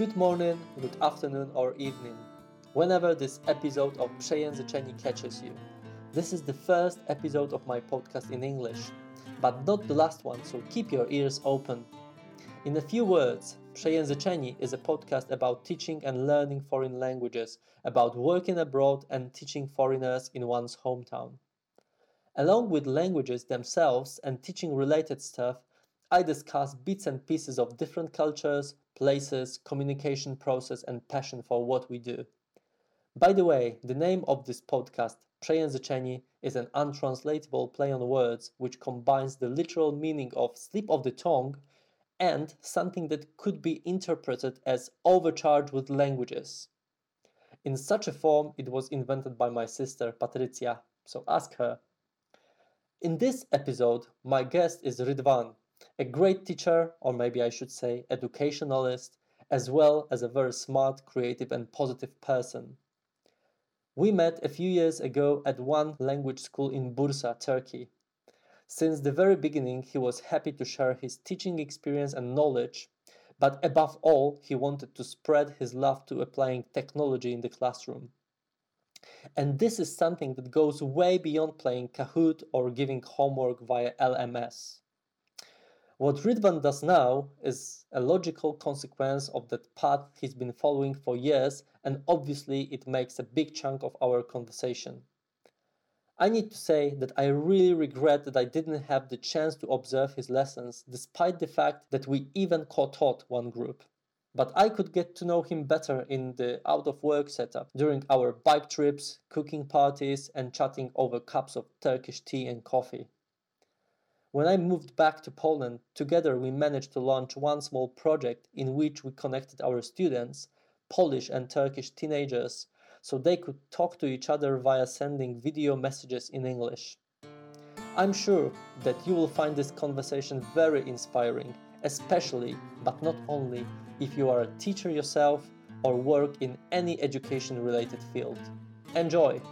Good morning, good afternoon, or evening, whenever this episode of Przejęzyczeni catches you. This is the first episode of my podcast in English, but not the last one, so keep your ears open. In a few words, Przejęzyczeni is a podcast about teaching and learning foreign languages, about working abroad and teaching foreigners in one's hometown. Along with languages themselves and teaching related stuff, I discuss bits and pieces of different cultures, places, communication process, and passion for what we do. By the way, the name of this podcast, Przejęzyczeni, is an untranslatable play on words which combines the literal meaning of slip of the tongue and something that could be interpreted as overcharged with languages. In such a form, it was invented by my sister Patricia, so ask her. In this episode, my guest is Ridvan, a great teacher, or maybe I should say educationalist, as well as a very smart, creative, and positive person. We met a few years ago at one language school in Bursa, Turkey. Since the very beginning, he was happy to share his teaching experience and knowledge, but above all, he wanted to spread his love to applying technology in the classroom. And this is something that goes way beyond playing Kahoot or giving homework via LMS. What Ridvan does now is a logical consequence of that path he's been following for years, and obviously it makes a big chunk of our conversation. I need to say that I really regret that I didn't have the chance to observe his lessons, despite the fact that we even co taught one group. But I could get to know him better in the out of work setup during our bike trips, cooking parties, and chatting over cups of Turkish tea and coffee. When I moved back to Poland, together we managed to launch one small project in which we connected our students, Polish and Turkish teenagers, so they could talk to each other via sending video messages in English. I'm sure that you will find this conversation very inspiring, especially, but not only, if you are a teacher yourself or work in any education related field. Enjoy!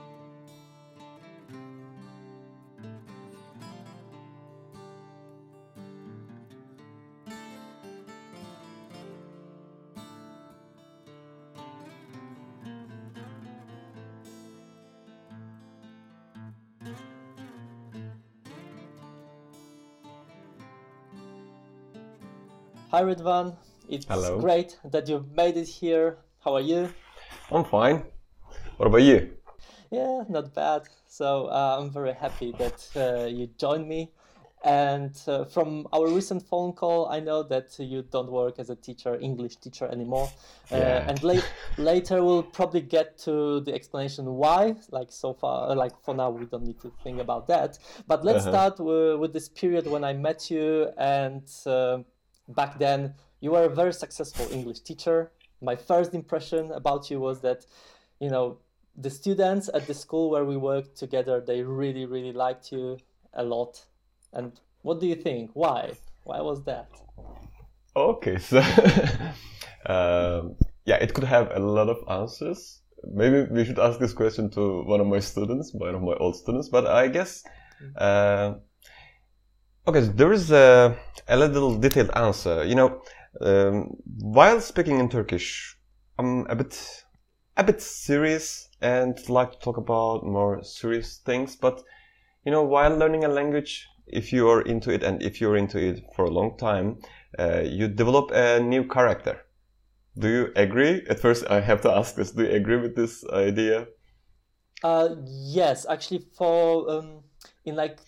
Hi Ridvan, it's Hello. great that you made it here. How are you? I'm fine. What about you? Yeah, not bad. So uh, I'm very happy that uh, you joined me. And uh, from our recent phone call, I know that you don't work as a teacher, English teacher anymore. Uh, Yeah. and la- later we'll probably get to the explanation why. Like so far, like for now, we don't need to think about that. But let's Uh-huh. start w- with this period when I met you. And uh, back then, you were a very successful English teacher. My first impression about you was that, you know, the students at the school where we worked together, they really, really liked you a lot. And what do you think? Why? Why was that? Okay, so um, yeah, it could have a lot of answers. Maybe we should ask this question to one of my students, one of my old students. But I guess uh, okay, so there is a, a little detailed answer. You know, um, while speaking in Turkish, I'm a bit a bit serious and like to talk about more serious things. But you know, while learning a language, if you are into it and if you're into it for a long time, uh, you develop a new character. Do you agree? At first, I have to ask this. Do you agree with this idea? Uh, yes, actually, for um, in like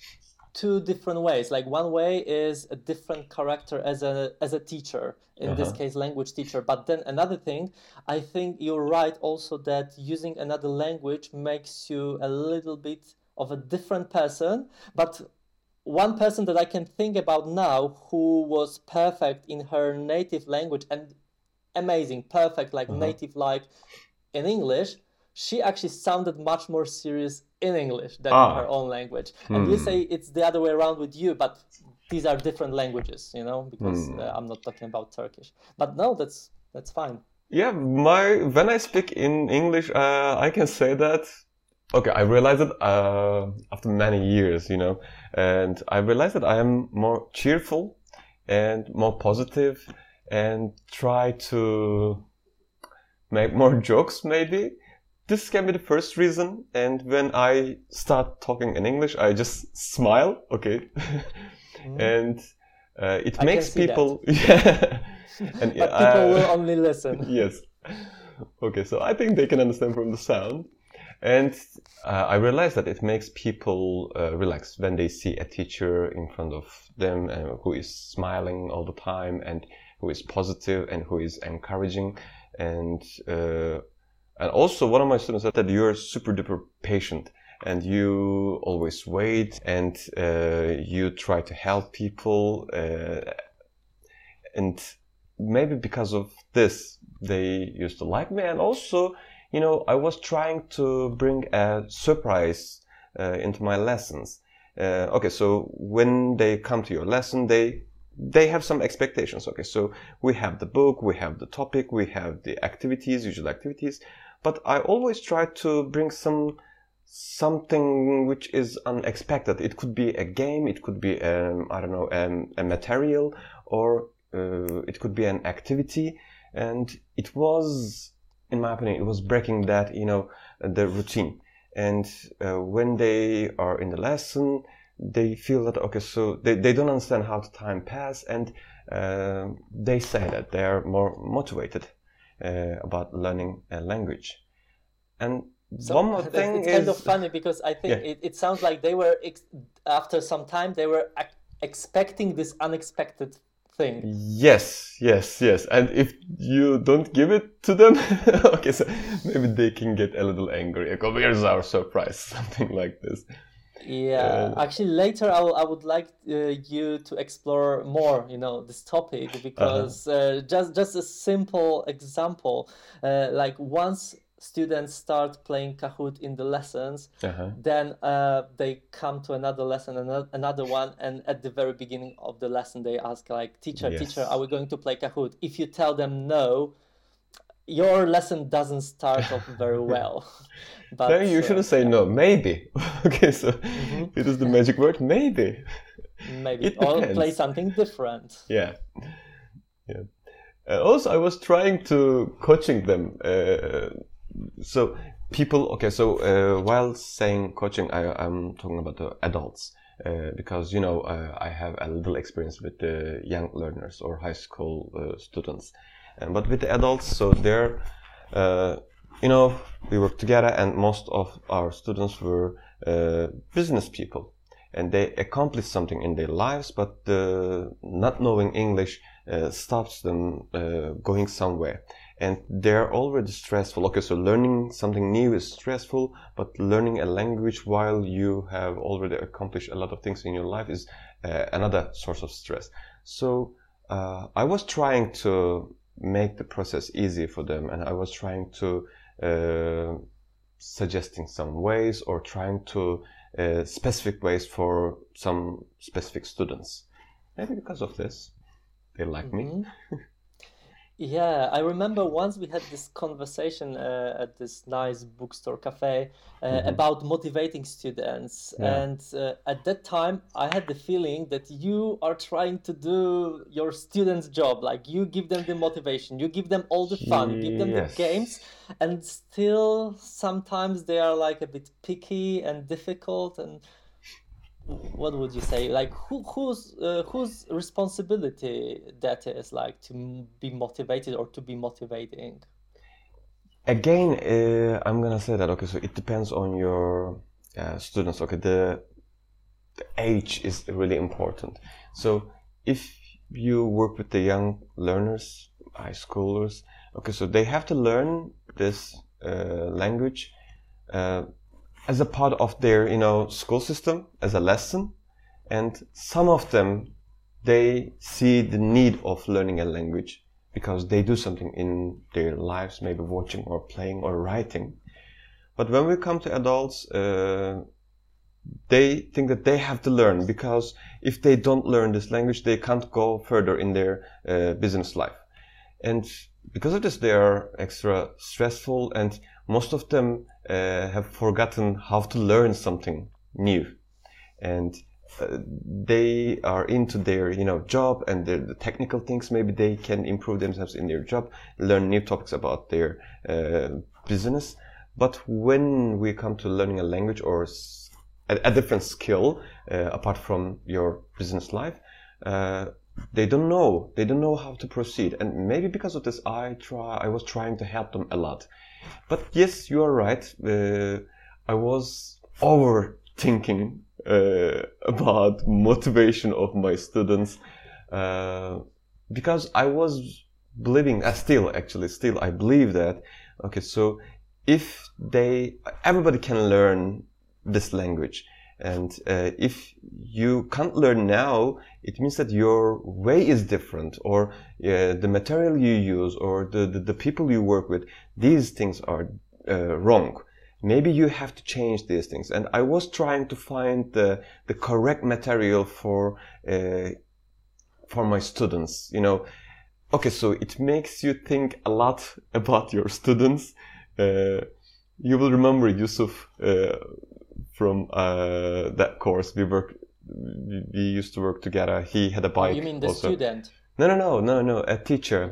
two different ways. Like one way is a different character as a as a teacher. In this Uh-huh. case, language teacher. But then another thing, I think you're right also that using another language makes you a little bit of a different person. But one person that I can think about now who was perfect in her native language and amazing, perfect, like native like in English, she actually sounded much more serious in English than in Ah. her own language. And you say it's the other way around with you, but these are different languages, you know, because uh, I'm not talking about Turkish. But no, that's that's fine. Yeah, my when I speak in English, uh, I can say that. Okay, I realized it uh, after many years, you know, and I realized that I am more cheerful and more positive, and try to make more jokes maybe. This can be the first reason. And when I start talking in English, I just smile. Okay. Mhm. and uh, it I makes can see that. people yeah and but people uh, will only listen. yes okay so i think they can understand from the sound and uh, i realized that it makes people uh, relax when they see a teacher in front of them uh, who is smiling all the time and who is positive and who is encouraging and uh, and also one of my students said that you're super duper patient and you always wait and uh, you try to help people uh, and maybe because of this they used to like me. And also you know i was trying to bring a surprise uh, into my lessons. Uh, okay so when they come to your lesson they they have some expectations. Okay so we have the book we have the topic we have the activities usual activities but i always try to bring some something which is unexpected. It could be a game it could be um, i don't know um, a material or uh, it could be an activity. And it was in my opinion it was breaking that you know the routine. And uh, when they are in the lesson they feel that okay so they, they don't understand how the time pass and uh, they say that they are more motivated Uh, about learning a language and So one more it's thing kind of funny because I think Yeah. it, it sounds like they were ex- after some time they were ac- expecting this unexpected thing. Yes, yes, yes. And if you don't give it to them, okay, so maybe they can get a little angry. Like, oh, here's our surprise, something like this. Yeah, Uh, actually, later I, will- I would like uh, you to explore more, you know, this topic because uh, just just a simple example, uh, like once students start playing Kahoot in the lessons, Uh-huh. then uh, they come to another lesson, another, another one, and at the very beginning of the lesson they ask like, "Teacher, teacher, are we going to play Kahoot?" If you tell them no, your lesson doesn't start off very well. But Then you uh, shouldn't say no, maybe. okay, so Mhm. it is the magic word, maybe. maybe It or play something different. Yeah. Yeah. Uh, also, I was trying to coaching them. Uh, so people, okay, so uh, while saying coaching, I, I'm talking about the adults. Uh, because you know uh, I have a little experience with the young learners or high school uh, students, and but with the adults, so they're uh, you know we work together, and most of our students were uh, business people, and they accomplish something in their lives, but not knowing English uh, stops them going somewhere. And they're already stressful. Okay, so learning something new is stressful, but learning a language while you have already accomplished a lot of things in your life is uh, another source of stress. So uh, I was trying to make the process easy for them, and I was trying to uh, suggesting some ways or trying to uh, specific ways for some specific students. Maybe because of this, they like me. Yeah, I remember once we had this conversation uh, at this nice bookstore cafe uh, Mhm. about motivating students. Yeah. And uh, at that time, I had the feeling that you are trying to do your students' job. Like you give them the motivation, you give them all the fun, you give them the games, and still sometimes they are like a bit picky and difficult. And what would you say like who whose uh, whose responsibility that is like to be motivated or to be motivating Again, uh, I'm gonna say that okay. So it depends on your uh, students. Okay, the, the age is really important. So if you work with the young learners, high schoolers, okay, so they have to learn this uh, language uh, as a part of their you know school system as a lesson, and some of them they see the need of learning a language because they do something in their lives, maybe watching or playing or writing. But when we come to adults, uh, they think that they have to learn because if they don't learn this language, they can't go further in their uh, business life. And because of this, they are extra stressful, and most of them have forgotten how to learn something new. And uh, they are into their you know job and the, technical things. Maybe they can improve themselves in their job learn new topics about their uh, business. But when we come to learning a language or a, a different skill uh, apart from your business life uh, they don't know. They don't know how to proceed. And maybe because of this i try i was trying to help them a lot but yes you are right uh, i was overthinking uh, about motivation of my students uh, because I was believing, uh, still actually, still I believe that. Okay, so if they, everybody can learn this language, and uh, if you can't learn now, it means that your way is different, or uh, the material you use, or the, the, the people you work with, these things are uh, wrong maybe you have to change these things. And I was trying to find the, the correct material for, uh, for my students, you know. Okay, so it makes you think a lot about your students. Uh, you will remember Yusuf uh, from uh, that course. We work, we used to work together. He had a bike. Oh, you mean the also. student? No, no, no, no, no. A teacher.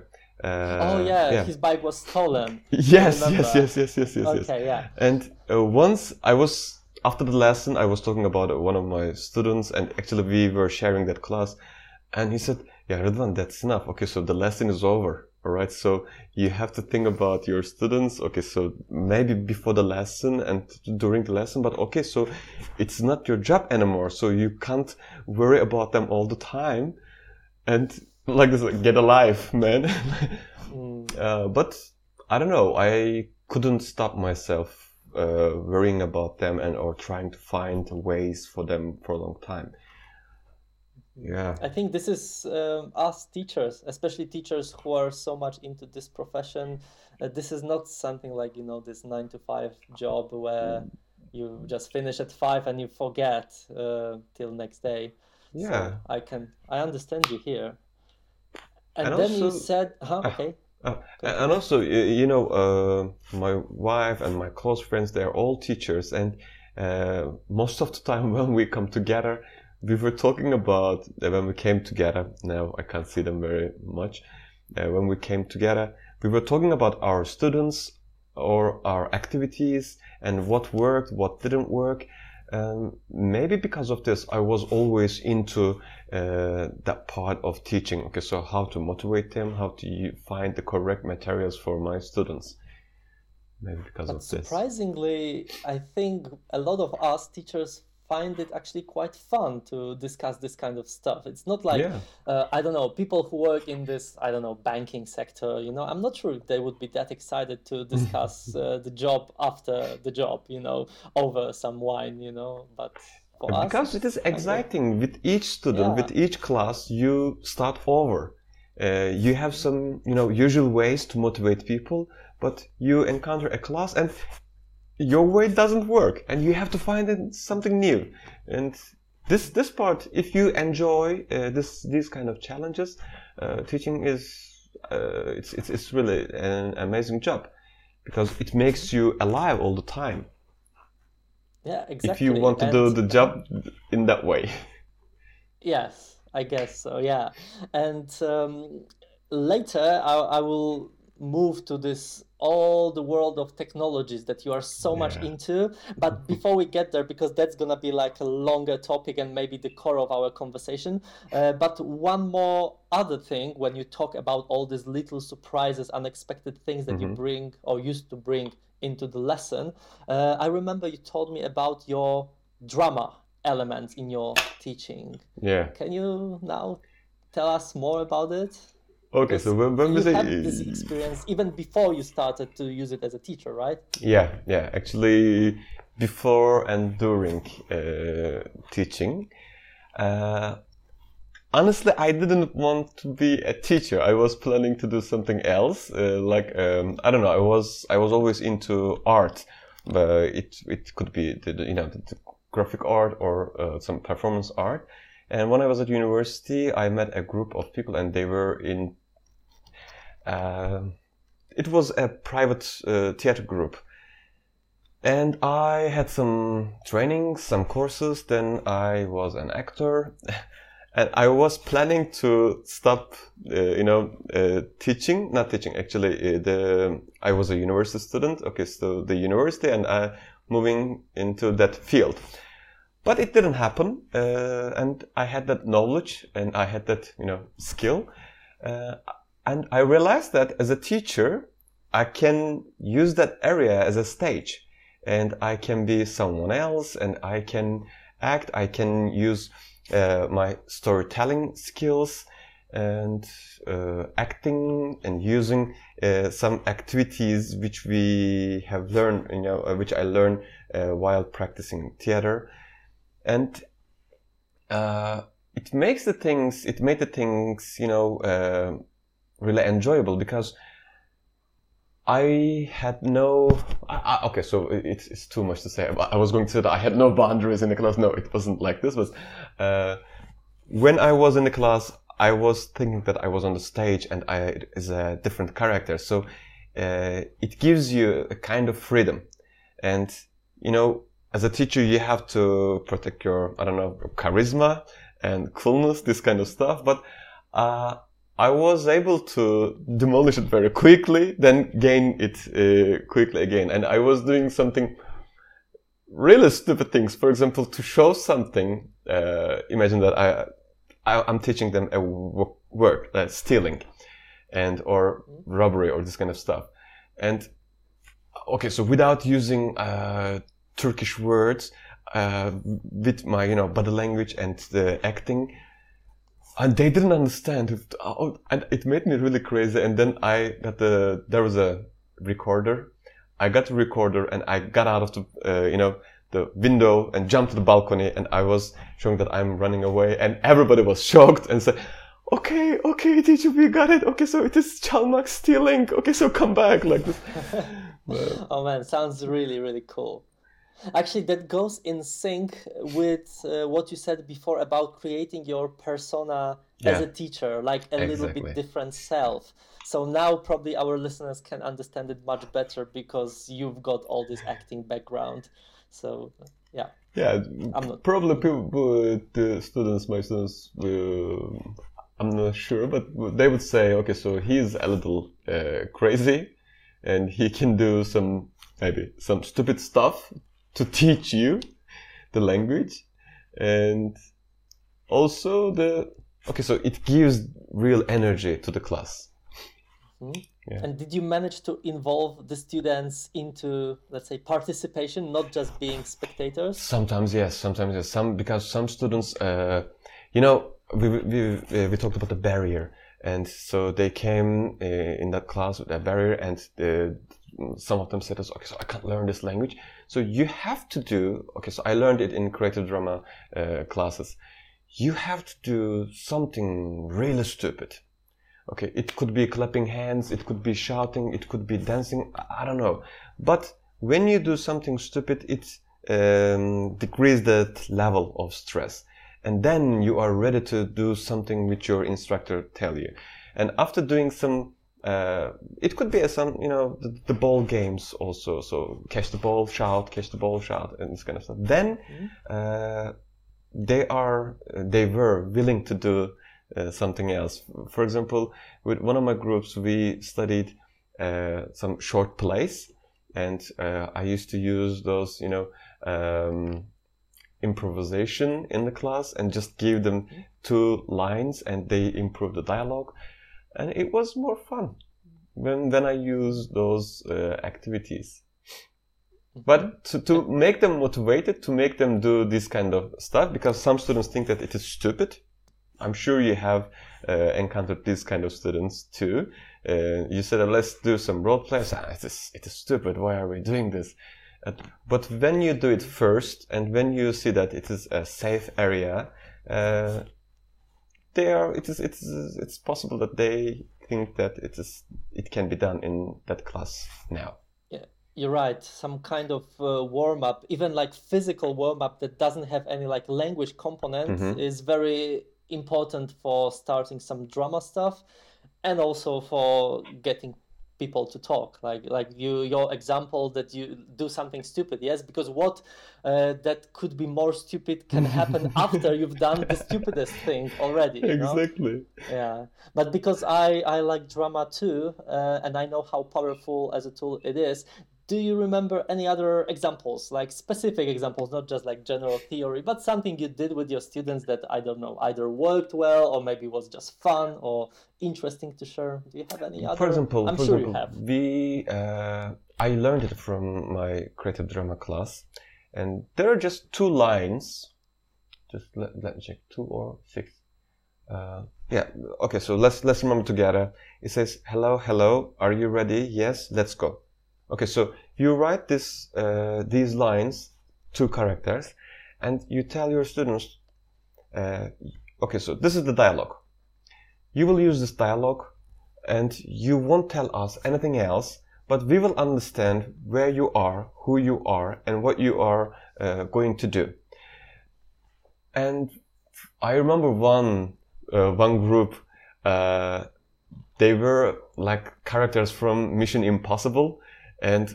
Uh, oh yeah, yeah, his bike was stolen. Yes, yes, yes, yes, yes, yes. Okay, yeah. And uh, once I was after the lesson, I was talking about one of my students, and actually we were sharing that class, and he said, "Yeah, Ridvan, that's enough. Okay, so the lesson is over. All right, so you have to think about your students. Okay, so maybe before the lesson and during the lesson, but okay, so it's not your job anymore, so you can't worry about them all the time, and." like this get alive man mm. uh, but i don't know i couldn't stop myself uh, worrying about them and or trying to find ways for them for a long time yeah. I think this is um, us teachers especially teachers who are so much into this profession. Uh, this is not something like you know this nine to five job where you just finish at five and you forget uh, till next day. Yeah. So i can i understand you here. And, and then also, you said, huh, ah, okay. Uh, and also, you know, uh, my wife and my close friends, they're all teachers. And uh, most of the time when we come together, we were talking about uh, when we came together. Now I can't see them very much. Uh, when we came together, we were talking about our students or our activities and what worked, what didn't work. Um, maybe because of this, I was always into uh, that part of teaching. Okay, so how to motivate them, how to find the correct materials for my students. Maybe because but of this. Surprisingly, I think a lot of us teachers find it actually quite fun to discuss this kind of stuff. It's not like yeah. uh, I don't know people who work in this I don't know banking sector. You know, I'm not sure if they would be that excited to discuss uh, the job after the job. You know, over some wine. You know, but. because us, it is exciting with each student, yeah. with each class, you start over. Uh, you have some, you know, usual ways to motivate people, but you encounter a class and your way doesn't work and you have to find something new. And this this part if you enjoy uh, this these kind of challenges uh, teaching is uh, it's, it's it's really an amazing job because it makes you alive all the time. Yeah exactly if you want to and do the job in that way. Yes i guess so yeah. And um, later I, I will move to this all the world of technologies that you are so yeah. much into but before we get there because that's gonna be like a longer topic and maybe the core of our conversation uh, but one more other thing when you talk about all these little surprises unexpected things that mm-hmm. you bring or used to bring into the lesson uh, i remember you told me about your drama elements in your teaching yeah can you now tell us more about it Okay, so when, when you we say had this experience even before you started to use it as a teacher, right? Yeah, yeah. Actually, before and during uh, teaching, uh, honestly, I didn't want to be a teacher. I was planning to do something else. Uh, like um, I don't know. I was I was always into art. But it it could be the, you know the, the graphic art or uh, some performance art. And when I was at university, I met a group of people, and they were in. Uh, it was a private uh, theater group, and I had some training, some courses. Then I was an actor, and I was planning to stop, uh, you know, uh, teaching. Not teaching, actually. Uh, the I was a university student. Okay, so the university, and I moving into that field. But it didn't happen, uh, and I had that knowledge and I had that, you know, skill, uh, and I realized that as a teacher, I can use that area as a stage and I can be someone else and I can act, I can use uh, my storytelling skills and uh, acting and using uh, some activities which we have learned, you know, uh, which I learned uh, while practicing theater. And uh, it makes the things, it made the things, you know, really enjoyable because I had no. I, I, okay, so it's, it's too much to say. I was going to say that I had no boundaries in the class. No, it wasn't like this. But uh, when I was in the class, I was thinking that I was on the stage and I is a different character. So uh, it gives you a kind of freedom, and you know, as a teacher, you have to protect your I don't know charisma and coolness, this kind of stuff. But uh, I was able to demolish it very quickly, then gain it uh, quickly again. And I was doing something really stupid things. For example, to show something, uh, imagine that I, I am teaching them a word, uh, stealing, and or robbery or this kind of stuff. And okay, so without using uh, Turkish words, uh, with my you know body language and the acting, and they didn't understand. Oh, and it made me really crazy. And then I got the there was a recorder. I got the recorder and I got out of the uh, you know the window and jumped to the balcony and I was showing that I'm running away and everybody was shocked and said, "Okay, okay, teacher, we got it. Okay, so it is Çalmak stealing. Okay, so come back like this." oh man, sounds really really cool. Actually, that goes in sync with uh, what you said before about creating your persona yeah. as a teacher, like a exactly. little bit different self. So now probably our listeners can understand it much better because you've got all this acting background. So yeah. Yeah, not... probably people, the students, my students, will, I'm not sure, but they would say, okay, so he's a little uh, crazy, and he can do some maybe some stupid stuff to teach you the language and also the okay so it gives real energy to the class mm-hmm. yeah. and did you manage to involve the students into let's say participation not just being spectators sometimes yes sometimes yes some because some students uh, you know we, we, we, we talked about the barrier and so they came uh, in that class with a barrier and uh, some of them said, okay, so I can't learn this language. So you have to do, okay, so I learned it in creative drama uh, classes. You have to do something really stupid. Okay, it could be clapping hands, it could be shouting, it could be dancing, I don't know. But when you do something stupid, it um, decreases that level of stress. And then you are ready to do something which your instructor tell you. And after doing some uh, it could be some, you know, the, the, ball games also. So catch the ball, shout, catch the ball, shout, and this kind of stuff. Then mm-hmm. uh, they are, they were willing to do uh, something else. For example, with one of my groups, we studied uh, some short plays, and uh, I used to use those, you know. Um, improvisation in the class and just give them mm-hmm. two lines and they improve the dialogue and it was more fun when when I use those uh, activities. But to, to make them motivated, to make them do this kind of stuff, because some students think that it is stupid. I'm sure you have uh, encountered these kind of students too. Uh, you said, let's do some role plays. Ah, it is, it is stupid. Why are we doing this? Uh, but when you do it first, and when you see that it is a safe area, uh, they are it is it's it's possible that they think that it is it can be done in that class now yeah you're right some kind of uh, warm up even like physical warm up that doesn't have any like language component mm-hmm. is very important for starting some drama stuff and also for getting people to talk. Like like you your example that you do something stupid yes? Because what uh, that could be more stupid can happen after you've done the stupidest thing already exactly know? yeah. But because i i like drama too uh, and i know how powerful as a tool it is do you remember any other examples like specific examples not just like general theory but something you did with your students that i don't know either worked well or maybe was just fun or interesting to share? Do you have any other? for example i'm for sure example, you have. we uh, i learned it from my creative drama class and there are just two lines. Just let, let me check two or six. Uh, yeah okay so let's let's remember together. It says hello hello are you ready? Yes let's go Okay, so you write this uh, these lines, two characters, and you tell your students, uh, okay, so this is the dialogue. You will use this dialogue, and you won't tell us anything else, but we will understand where you are, who you are, and what you are uh, going to do. And I remember one uh, one group. Uh, they were like characters from Mission Impossible and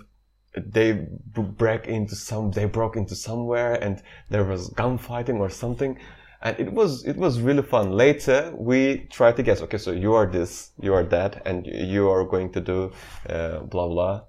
they break into some they broke into somewhere and there was gunfighting or something. And it was it was really fun. Later we tried to guess okay so you are this you are that and you are going to do uh, blah blah.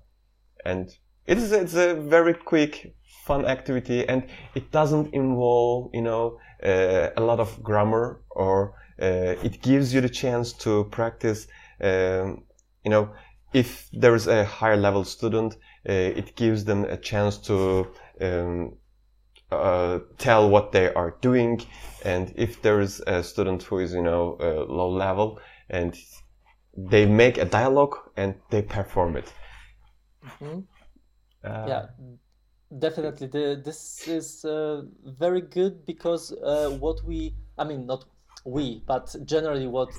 And it's it's a very quick fun activity and it doesn't involve you know uh, a lot of grammar or uh, it gives you the chance to practice um, you know if there is a higher level student, uh, it gives them a chance to um, uh, tell what they are doing. And if there is a student who is, you know, uh, low level and they make a dialogue and they perform it. Mm-hmm. yeah, definitely. The, this is uh, very good because uh, what we, I mean, not we, but generally what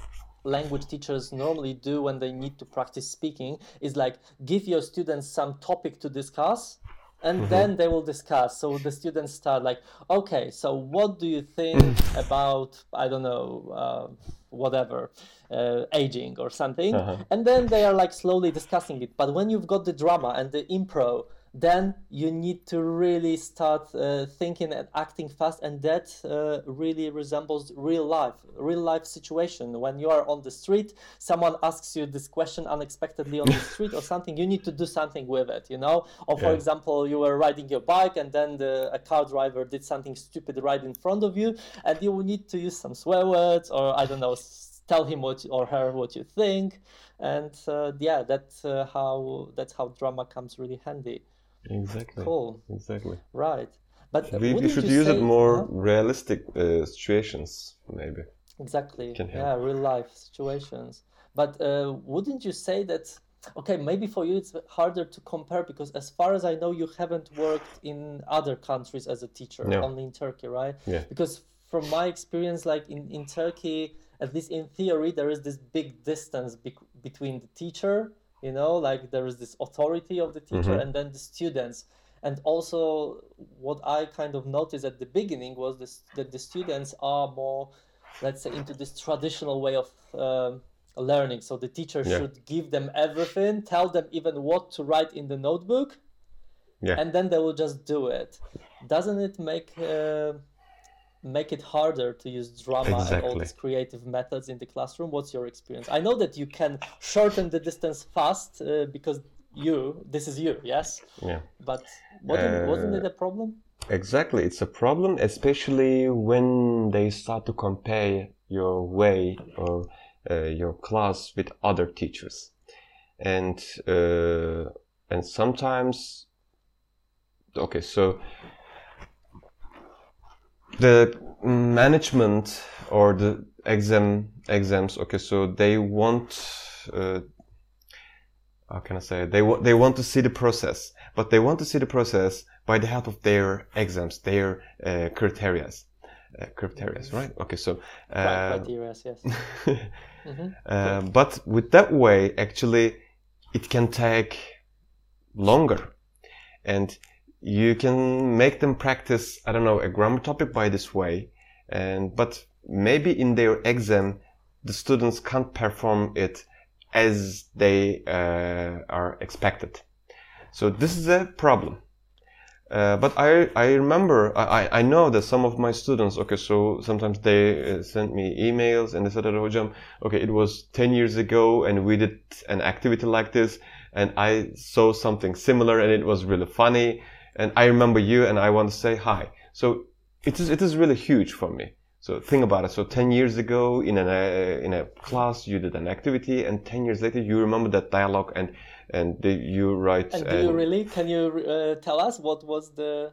language teachers normally do when they need to practice speaking is like give your students some topic to discuss and mm-hmm. then they will discuss so the students start like okay so what do you think about i don't know uh, whatever uh, aging or something uh-huh. and then they are like slowly discussing it but when you've got the drama and the improv then you need to really start uh, thinking and acting fast and that uh, really resembles real life real life situation. When you are on the street someone asks you this question unexpectedly on the street or something you need to do something with it you know? Or for yeah. example you were riding your bike and then the, a car driver did something stupid right in front of you and you will need to use some swear words or i don't know tell him what or her what you think. And uh, yeah that's uh, how that's how drama comes really handy Exactly. Cool. Exactly. Right. But we, we should use say, it more huh? realistic uh, situations, maybe. Exactly. Yeah, real life situations. But uh, wouldn't you say that? Okay, maybe for you it's harder to compare because, as far as I know, you haven't worked in other countries as a teacher, no. only in Turkey, right? Yeah. Because from my experience, like in, in Turkey, at least in theory, there is this big distance be- between the teacher you know like there is this authority of the teacher mm-hmm. and then the students and also what i kind of noticed at the beginning was this that the students are more let's say into this traditional way of um, learning so the teacher yeah. should give them everything tell them even what to write in the notebook yeah. and then they will just do it doesn't it make uh, make it harder to use drama exactly. and all these creative methods in the classroom? What's your experience? I know that you can shorten the distance fast uh, because you this is you yes? Yeah. But wasn't, uh, wasn't it a problem? exactly it's a problem especially when they start to compare your way or uh, your class with other teachers. And uh, and sometimes okay so the management or the exam exams okay so they want uh, how can i say they want they want to see the process but they want to see the process by the help of their exams their uh, criteria uh, criteria right? Okay so uh, criteria yes. Mm-hmm. uh, but with that way actually it can take longer. And you can make them practice, I don't know, a grammar topic by this way. And, but maybe in their exam, the students can't perform it as they uh, are expected. So this is a problem. Uh, but I, I remember, I, I know that some of my students, okay, so sometimes they uh, me emails and they said, Hocam, okay, it was 10 years ago and we did an activity like this and I saw something similar and it was really funny and I remember you and I want to say hi. So it is, it is really huge for me. So think about it. So 10 years ago in a, uh, in a class, you did an activity and 10 years later, you remember that dialogue and, and the, you write. And do you really, can you uh, tell us what was the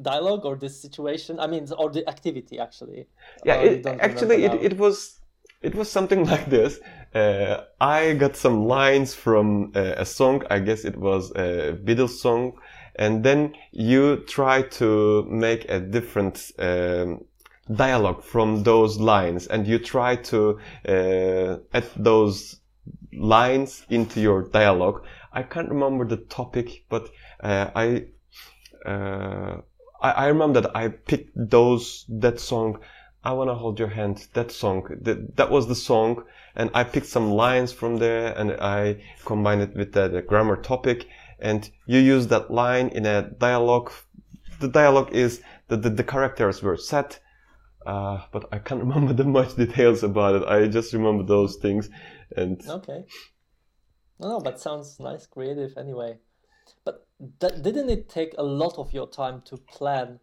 dialogue or the situation? I mean, or the activity actually? Yeah, it, actually it, it was, it was something like this. Uh, I got some lines from uh, a song. I guess it was a Beatles song. And then you try to make a different um, dialogue from those lines and you try to uh, add those lines into your dialogue. I can't remember the topic, but uh, I, uh, I, remember that I picked those that song. I wanna hold your hand. That song. That that was the song, and I picked some lines from there, and I combined it with the, the grammar topic. And you use that line in a dialogue. The dialogue is that the, the characters were set uh, but I can't remember the much details about it. I just remember those things, and okay. No, no, but sounds nice, creative anyway. But that, didn't it take a lot of your time to plan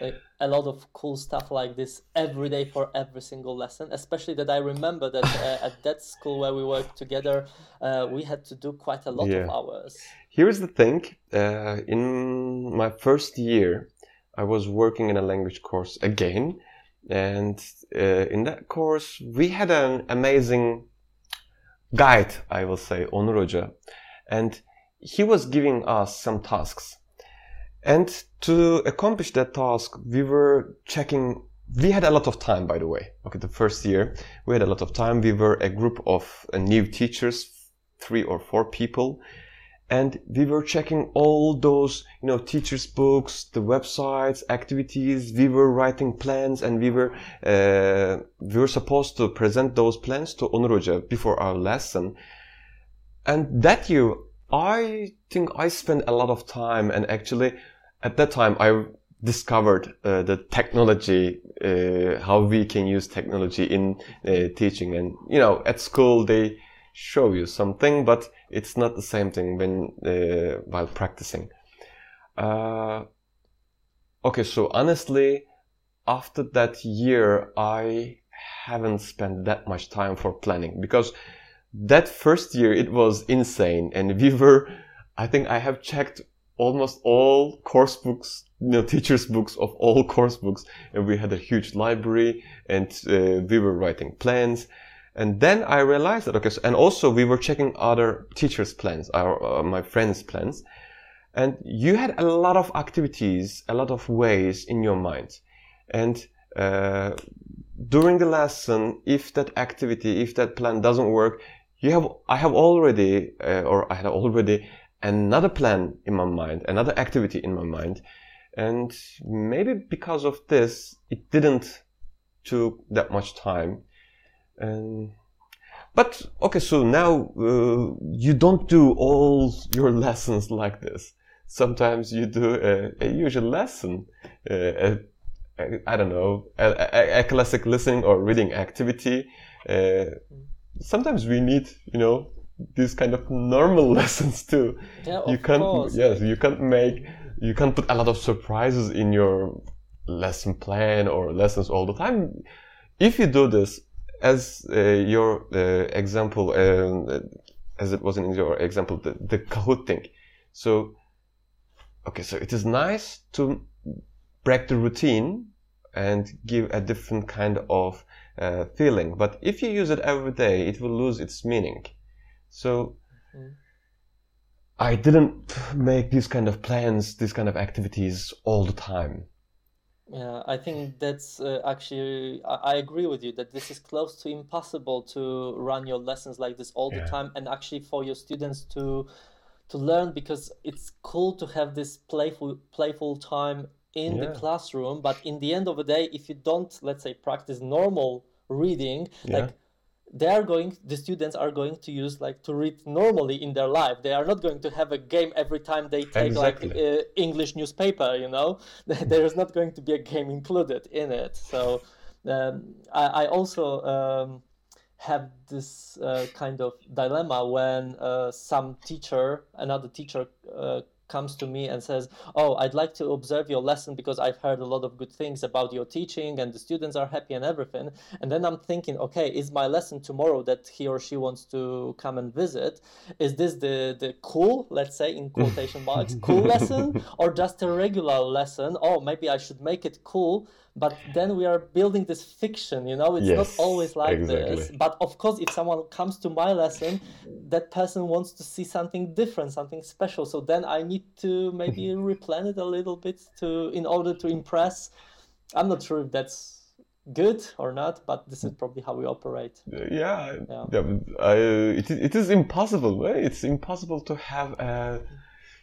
a, a, lot of cool stuff like this every day for every single lesson? Especially that I remember that uh, at that school where we worked together, uh, we had to do quite a lot yeah. of hours. Here's the thing: uh, in my first year, I was working in a language course again and uh, in that course, we had an amazing guide, I will say, Onur Hoca. And he was giving us some tasks. And to accomplish that task, we were checking. We had a lot of time, by the way. Okay, the first year, we had a lot of time. We were a group of uh, new teachers, three or four people and we were checking all those you know teachers books the websites activities. We were writing plans and we were uh, we were supposed to present those plans to Onur Hoca before our lesson. And that year I think I spent a lot of time and actually at that time I discovered uh, the technology uh, how we can use technology in uh, teaching. And you know at school they show you something but it's not the same thing when uh, while practicing. Uh, okay, so honestly, after that year, I haven't spent that much time for planning because that first year it was insane, and we were. I think I have checked almost all course books, you know, teachers' books of all course books, and we had a huge library, and uh, we were writing plans and then I realized that, okay, so, and also we were checking other teachers' plans, our, uh, my friends' plans. And you had a lot of activities, a lot of ways in your mind. And uh, during the lesson, if that activity, if that plan doesn't work, you have, I have already, uh, or I had already another plan in my mind, another activity in my mind. And maybe because of this, it didn't took that much time and but okay, so now uh, you don't do all your lessons like this. Sometimes you do a, a usual lesson, uh, a, a, I don't know, a, a, classic listening or reading activity. Uh, sometimes we need, you know, these kind of normal lessons too. Yeah, you can't, course. yes, you can't make, you can't put a lot of surprises in your lesson plan or lessons all the time. If you do this, as uh, your uh, example, uh, as it was in your example, the, the Kahoot thing. So, okay, so it is nice to break the routine and give a different kind of uh, feeling. But if you use it every day, it will lose its meaning. So, mm. I didn't make these kind of plans, these kind of activities all the time. Yeah, I think that's uh, actually, I, I, agree with you that this is close to impossible to run your lessons like this all yeah. the time and actually for your students to to learn because it's cool to have this playful playful time in yeah. the classroom but in the end of the day if you don't let's say practice normal reading yeah. like they are going the students are going to use like to read normally in their life. They are not going to have a game every time they take exactly. like uh, english newspaper you know? There is not going to be a game included in it. So um, I, I, also um, have this uh, kind of dilemma when uh, some teacher another teacher uh, comes to me and says, "Oh, I'd like to observe your lesson because I've heard a lot of good things about your teaching and the students are happy and everything." And then I'm thinking, "Okay, is my lesson tomorrow that he or she wants to come and visit? Is this the the cool, let's say in quotation marks, cool lesson or just a regular lesson? Oh, maybe I should make it cool." But then we are building this fiction you know it's yes, not always like exactly. this but of course if someone comes to my lesson that person wants to see something different something special so then i need to maybe replan it a little bit to in order to impress i'm not sure if that's good or not but this is probably how we operate yeah, yeah. yeah I, it, it is impossible right? it's impossible to have a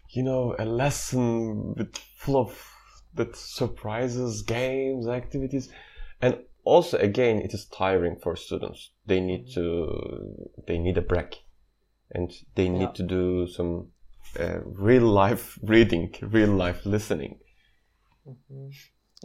you know a lesson with full of that surprises, games, activities, and also again it is tiring for students. They need to they need a break, and they need yeah. to do some uh, real life reading, real life listening. Mm-hmm.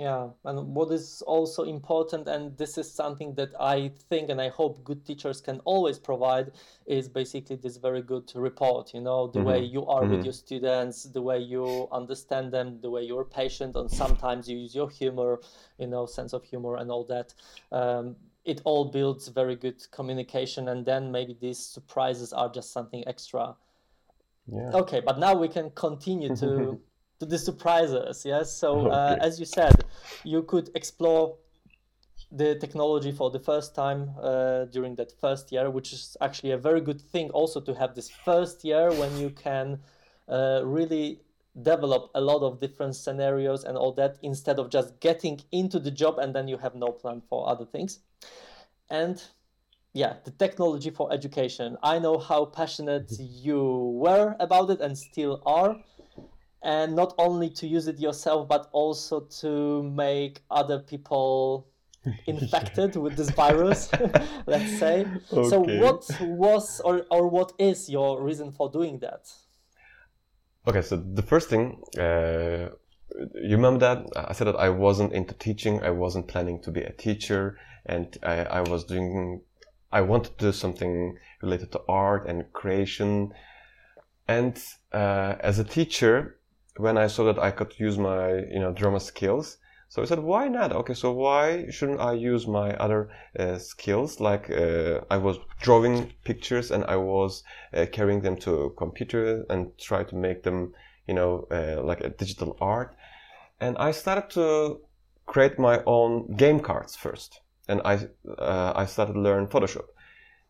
Yeah, and what is also important, and this is something that I think and I hope good teachers can always provide, is basically this very good report. You know, the mm-hmm. way you are mm-hmm. with your students, the way you understand them, the way you're patient, and sometimes you use your humor, you know, sense of humor and all that. Um, it all builds very good communication, and then maybe these surprises are just something extra. Yeah. Okay, but now we can continue to to the surprises. Yes. So uh, as you said, you could explore the technology for the first time uh, during that first year, which is actually a very good thing also to have this first year when you can uh, really develop a lot of different scenarios and all that instead of just getting into the job and then you have no plan for other things. And yeah, the technology for education. I know how passionate you were about it and still are and not only to use it yourself but also to make other people infected with this virus let's say. Okay. so what was or, or what is your reason for doing that? Okay so the first thing uh, you remember that? I said that i wasn't into teaching i wasn't planning to be a teacher and i, I was doing i wanted to do something related to art and creation. And uh, as a teacher when I saw that I could use my you know drama skills, so I said, why not? Okay, so why shouldn't I use my other uh, skills? Like uh, I was drawing pictures and I was uh, carrying them to computer and try to make them, you know, uh, like a digital art. And I started to create my own game cards first, and I uh, I started to learn Photoshop.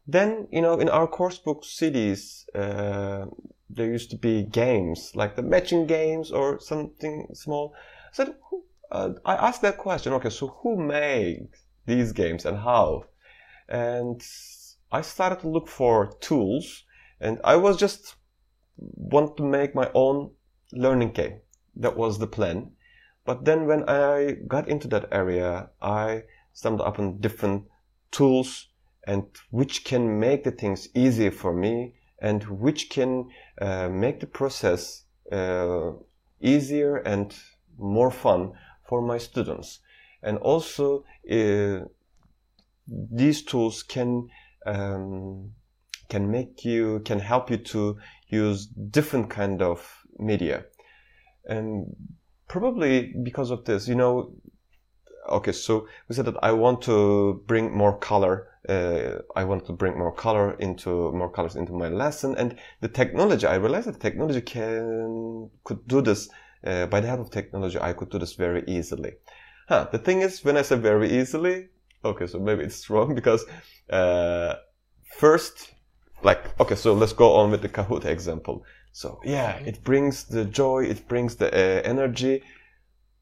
Then you know in our course book CDs uh, there used to be games like the matching games or something small. I said, uh, I asked that question. Okay, so who made these games and how? And I started to look for tools, and I was just want to make my own learning game. That was the plan. But then when I got into that area, I stumbled upon different tools and which can make the things easier for me and which can uh, make the process uh, easier and more fun for my students. And also, uh, these tools can um, can make you can help you to use different kind of media, and probably because of this, you know, okay, so we said that I want to bring more color. Uh, I want to bring more color into more colors into my lesson, and the technology. I realized that technology can could do this. Uh, by the help of technology, I could do this very easily. Huh, the thing is, when I say very easily, okay, so maybe it's wrong because uh, first, like, okay, so let's go on with the Kahoot example. So yeah, it brings the joy, it brings the uh, energy,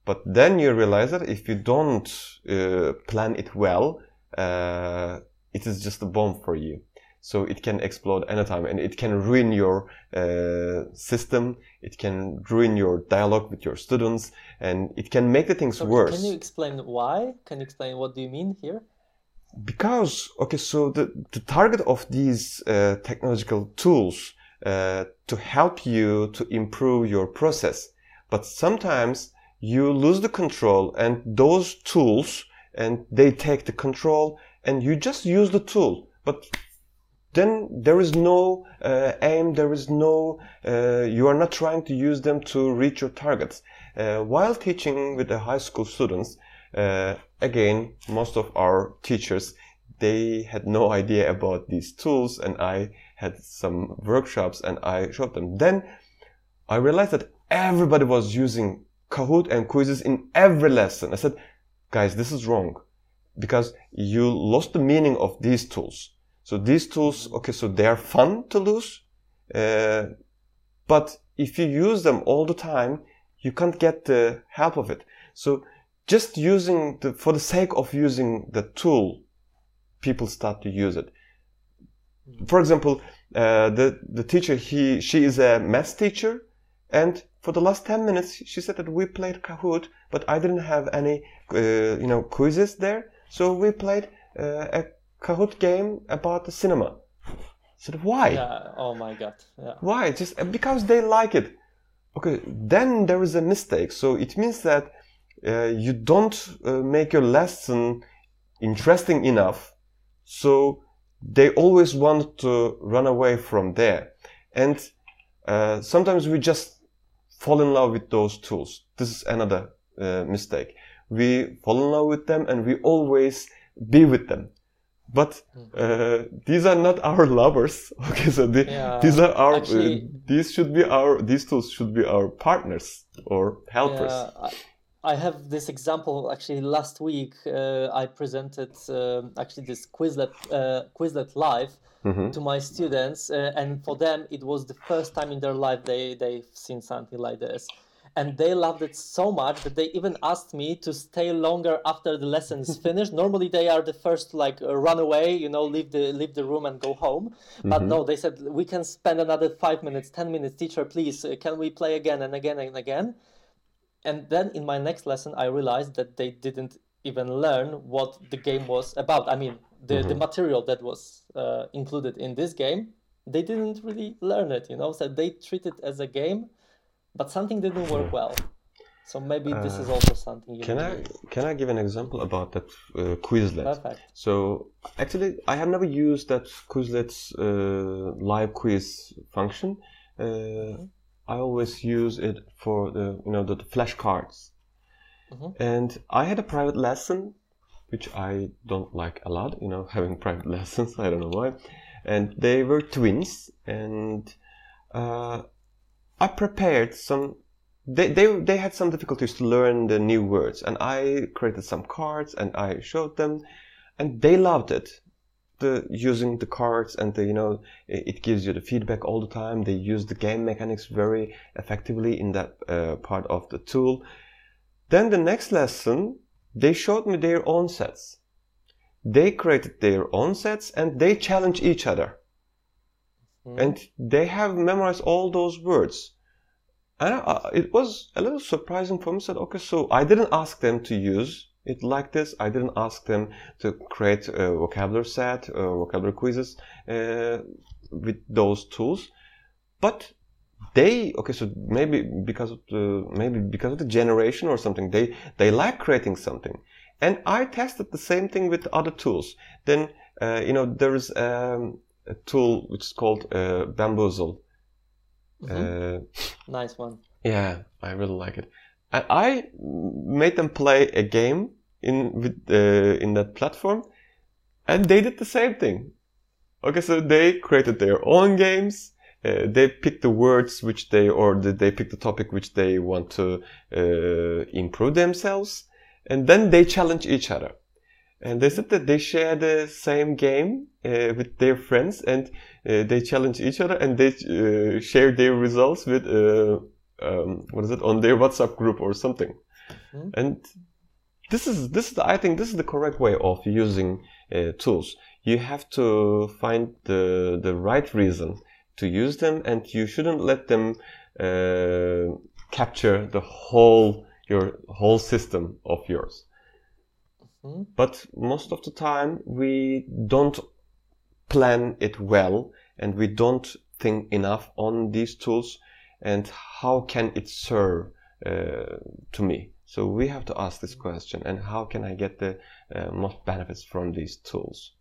but then you realize that if you don't uh, plan it well, it is just a bomb for you. So it can explode anytime and it can ruin your uh, system. It can ruin your dialogue with your students and it can make the things so worse. Can you explain why? Can you explain what do you mean here? because okay so the, the target of these uh, technological tools uh, to help you to improve your process but sometimes you lose the control and those tools and they take the control and you just use the tool. But then there is no uh, aim there is no uh, you are not trying to use them to reach your targets. Uh, while teaching with the high school students uh, again most of our teachers they had no idea about these tools and i had some workshops and i showed them. Then i realized that everybody was using Kahoot and quizzes in every lesson. I said guys this is wrong. Because you lost the meaning of these tools. So these tools okay so they are fun to lose uh, but if you use them all the time you can't get the help of it. So just using the, for the sake of using the tool, people start to use it. For example, uh, the the teacher he she is a math teacher, and for the last ten minutes she said that we played Kahoot, but I didn't have any uh, you know quizzes there, so we played uh, a Kahoot game about the cinema. I said why? Yeah. Oh my god. Yeah. Why? Just because they like it. Okay, then there is a mistake. So it means that uh, you don't uh, make your lesson interesting enough so they always want to run away from there and uh, sometimes we just fall in love with those tools. This is another uh, mistake. We fall in love with them and we always be with them. But uh, these are not our lovers okay so the, Yeah, these are our actually- these should be our these tools should be our partners or helpers. Yeah, I, have this example. Actually, last week uh, I presented um, actually this Quizlet uh, Quizlet live Mhm. to my students, uh, and for them it was the first time in their life they they've seen something like this, and they loved it so much that they even asked me to stay longer after the lesson is finished. Normally they are the first to like uh, run away, you know, leave the leave the room and go home. But no, they said we can spend another five minutes, ten minutes. Teacher, please, uh, can we play again and again and again? And then in my next lesson, I realized that they didn't even learn what the game was about. I mean, the, the material that was uh, included in this game, they didn't really learn it, you know? So they treat it as a game, but something didn't work well. So maybe this is also something you Can I can I give an example about that uh, Quizlet? Perfect. So actually, I have never used that Quizlet's uh, live quiz function. Uh, I always use it for the you know the, the flashcards. Mhm. And I had a private lesson, which I don't like a lot. You know, having private lessons. I don't know why. And they were twins, and uh, I prepared some. They, they they had some difficulties to learn the new words, and I created some cards and I showed them, and they loved it. The using the cards and the you know it, gives you the feedback all the time. They use the game mechanics very effectively in that uh, part of the tool. Then the next lesson, they showed me their own sets. They created their own sets and they challenge each other Mhm. and they have memorized all those words. And I, it was a little surprising for me. Said, okay, so I didn't ask them to use it like this. I didn't ask them to create a vocabulary set, uh, vocabulary quizzes uh, with those tools, but they okay. So maybe because of the maybe because of the generation or something, they they like creating something. And I tested the same thing with other tools. Then uh, you know there is um, a tool which is called uh, Baamboozle. Mhm. Uh, nice one. yeah, I really like it. And I made them play a game in with uh, in that platform, and they did the same thing. Okay, so they created their own games. Uh, they picked the words which they or the, they picked the topic which they want to uh, improve themselves, and then they challenge each other. And they said that they share the same game uh, with their friends, and uh, they challenge each other, and they uh, share their results with uh, um, what is it on their WhatsApp group or something. Mhm. And this is this is the, I think this is the correct way of using uh, tools. You have to find the the right reason to use them, and you shouldn't let them uh, capture the whole your whole system of yours. Mm-hmm. But most of the time we don't plan it well and we don't think enough on these tools and how can it serve uh, to me. So we have to ask this question and how can I get the uh, most benefits from these tools?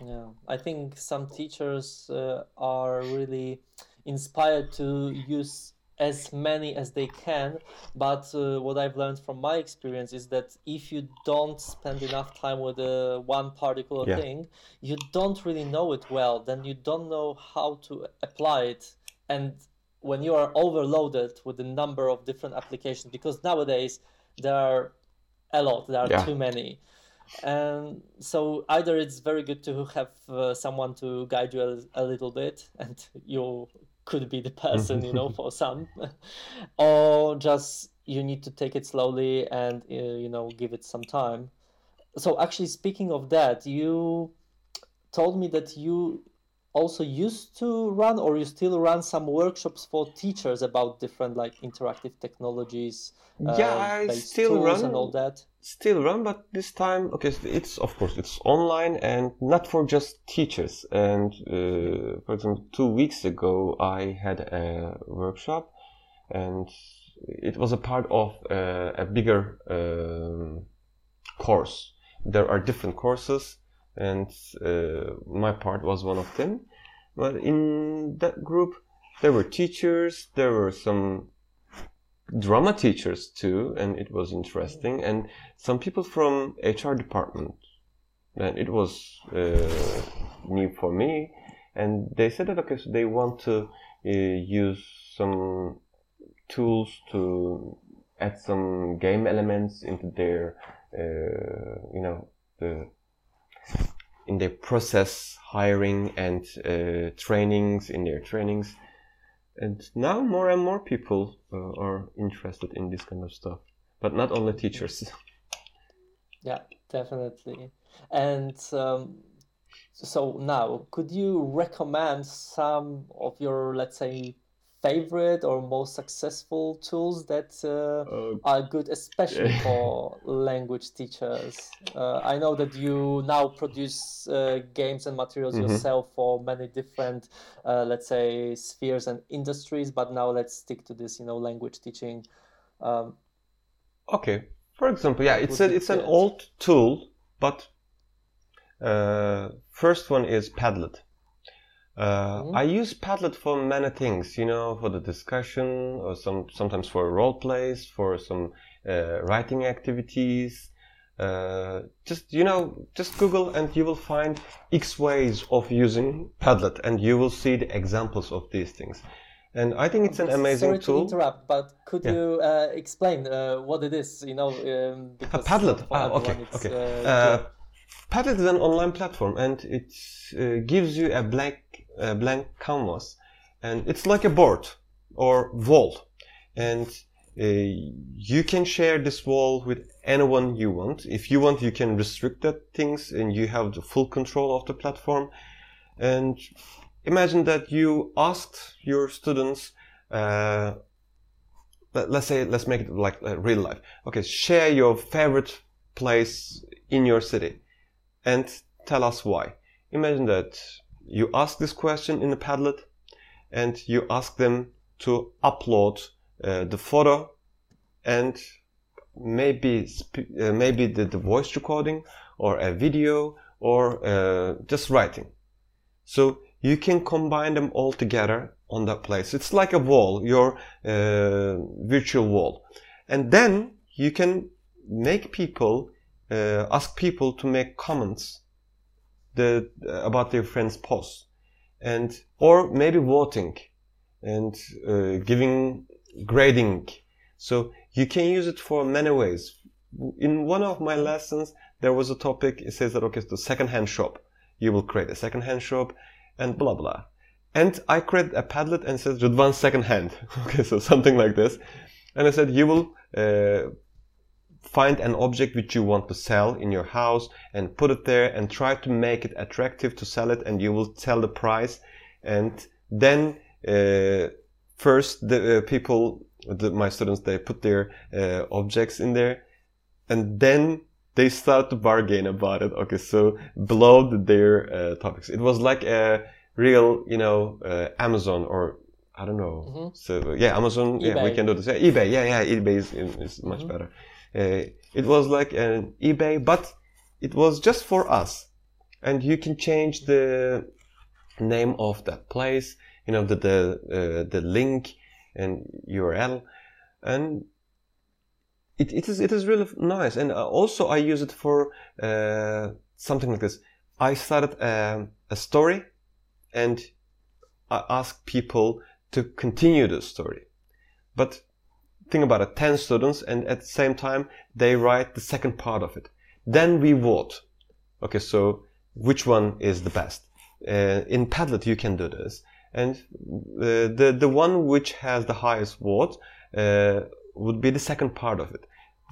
Yeah, I think some teachers uh, are really inspired to use as many as they can but uh, what i've learned from my experience is that if you don't spend enough time with uh, one particular yeah. thing you don't really know it well then you don't know how to apply it and when you are overloaded with a number of different applications because nowadays there are a lot there are yeah. too many and so either it's very good to have uh, someone to guide you a, a, little bit and you could be the person you know for some or just you need to take it slowly and uh, you know give it some time so actually speaking of that you told me that you also used to run or you still run some workshops for teachers about different like interactive technologies yeah uh, i still run and all that? Still run but this time okay it's of course it's online and not for just teachers. And uh, for example two weeks ago i had a workshop and it was a part of uh, a bigger um, course. There are different courses and uh, my part was one of them. But in that group, there were teachers, there were some drama teachers too, and it was interesting, and some people from HR department, and it was uh, new for me. And they said that okay, so they want to uh, use some tools to add some game elements into their, uh, you know, the in their process hiring and uh, trainings in their trainings. And now more and more people uh, are interested in this kind of stuff but not only teachers. Yeah definitely. And um, so now could you recommend some of your let's say favorite or most successful tools that uh, uh, are good, especially for language teachers? Uh, I know that you now produce uh, games and materials mm-hmm. yourself for many different, uh, let's say, spheres and industries. But now let's stick to this, you know, language teaching. Um, okay. For example, yeah, it's a, it's an old tool, but uh, first one is Padlet. Uh, mm-hmm. I use Padlet for many things, you know, for the discussion, or some sometimes for role plays, for some uh, writing activities. Uh, just you know, just Google and you will find X ways of using Padlet, and you will see the examples of these things. And I think it's an amazing Sorry tool. to interrupt, but could yeah. you uh, explain uh, what it is? You know, um, because Padlet. Ah, okay, okay. Uh, Padlet is an online platform, and it gives you a blank a blank canvas and it's like a board or wall. And uh, you can share this wall with anyone you want. If you want you can restrict that things and you have the full control of the platform. And imagine that you asked your students uh, let, us say let's make it like uh, real life. Okay share your favorite place in your city and tell us why. Imagine that you ask this question in the Padlet and you ask them to upload uh, the photo and maybe uh, maybe the, the, voice recording or a video or uh, just writing. So you can combine them all together on that place. It's like a wall, your uh, virtual wall. And then you can make people, uh, ask people to make comments the about their friends' posts, and or maybe voting and uh, giving grading. So you can use it for many ways. In one of my lessons, there was a topic. It says that okay, the second-hand shop. You will create a second-hand shop, and blah blah. And I created a Padlet and says Ridvan second hand. okay, so something like this. And I said you will uh, find an object which you want to sell in your house and put it there and try to make it attractive to sell it and you will tell the price and then uh, first the uh, people the, my students they put their uh, objects in there and then they start to bargain about it. Okay, so below the, their uh, topics, it was like a real, you know, uh, Amazon or I don't know. Mhm. So yeah, Amazon. Yeah, we can do this. Yeah, eBay. Yeah, yeah, eBay is, is much Mhm. better. Uh, it was like an eBay, but it was just for us, and you can change the name of that place. You know, the the uh, the link and URL, and it, it is it is really nice. And uh, also, I use it for uh, something like this. I started um, a story, and I ask people to continue the story. But think about it, 10 students and at the same time they write the second part of it. Then we vote. Okay, so which one is the best? Uh, in Padlet you can do this. And uh, the, the one which has the highest vote uh, would be the second part of it.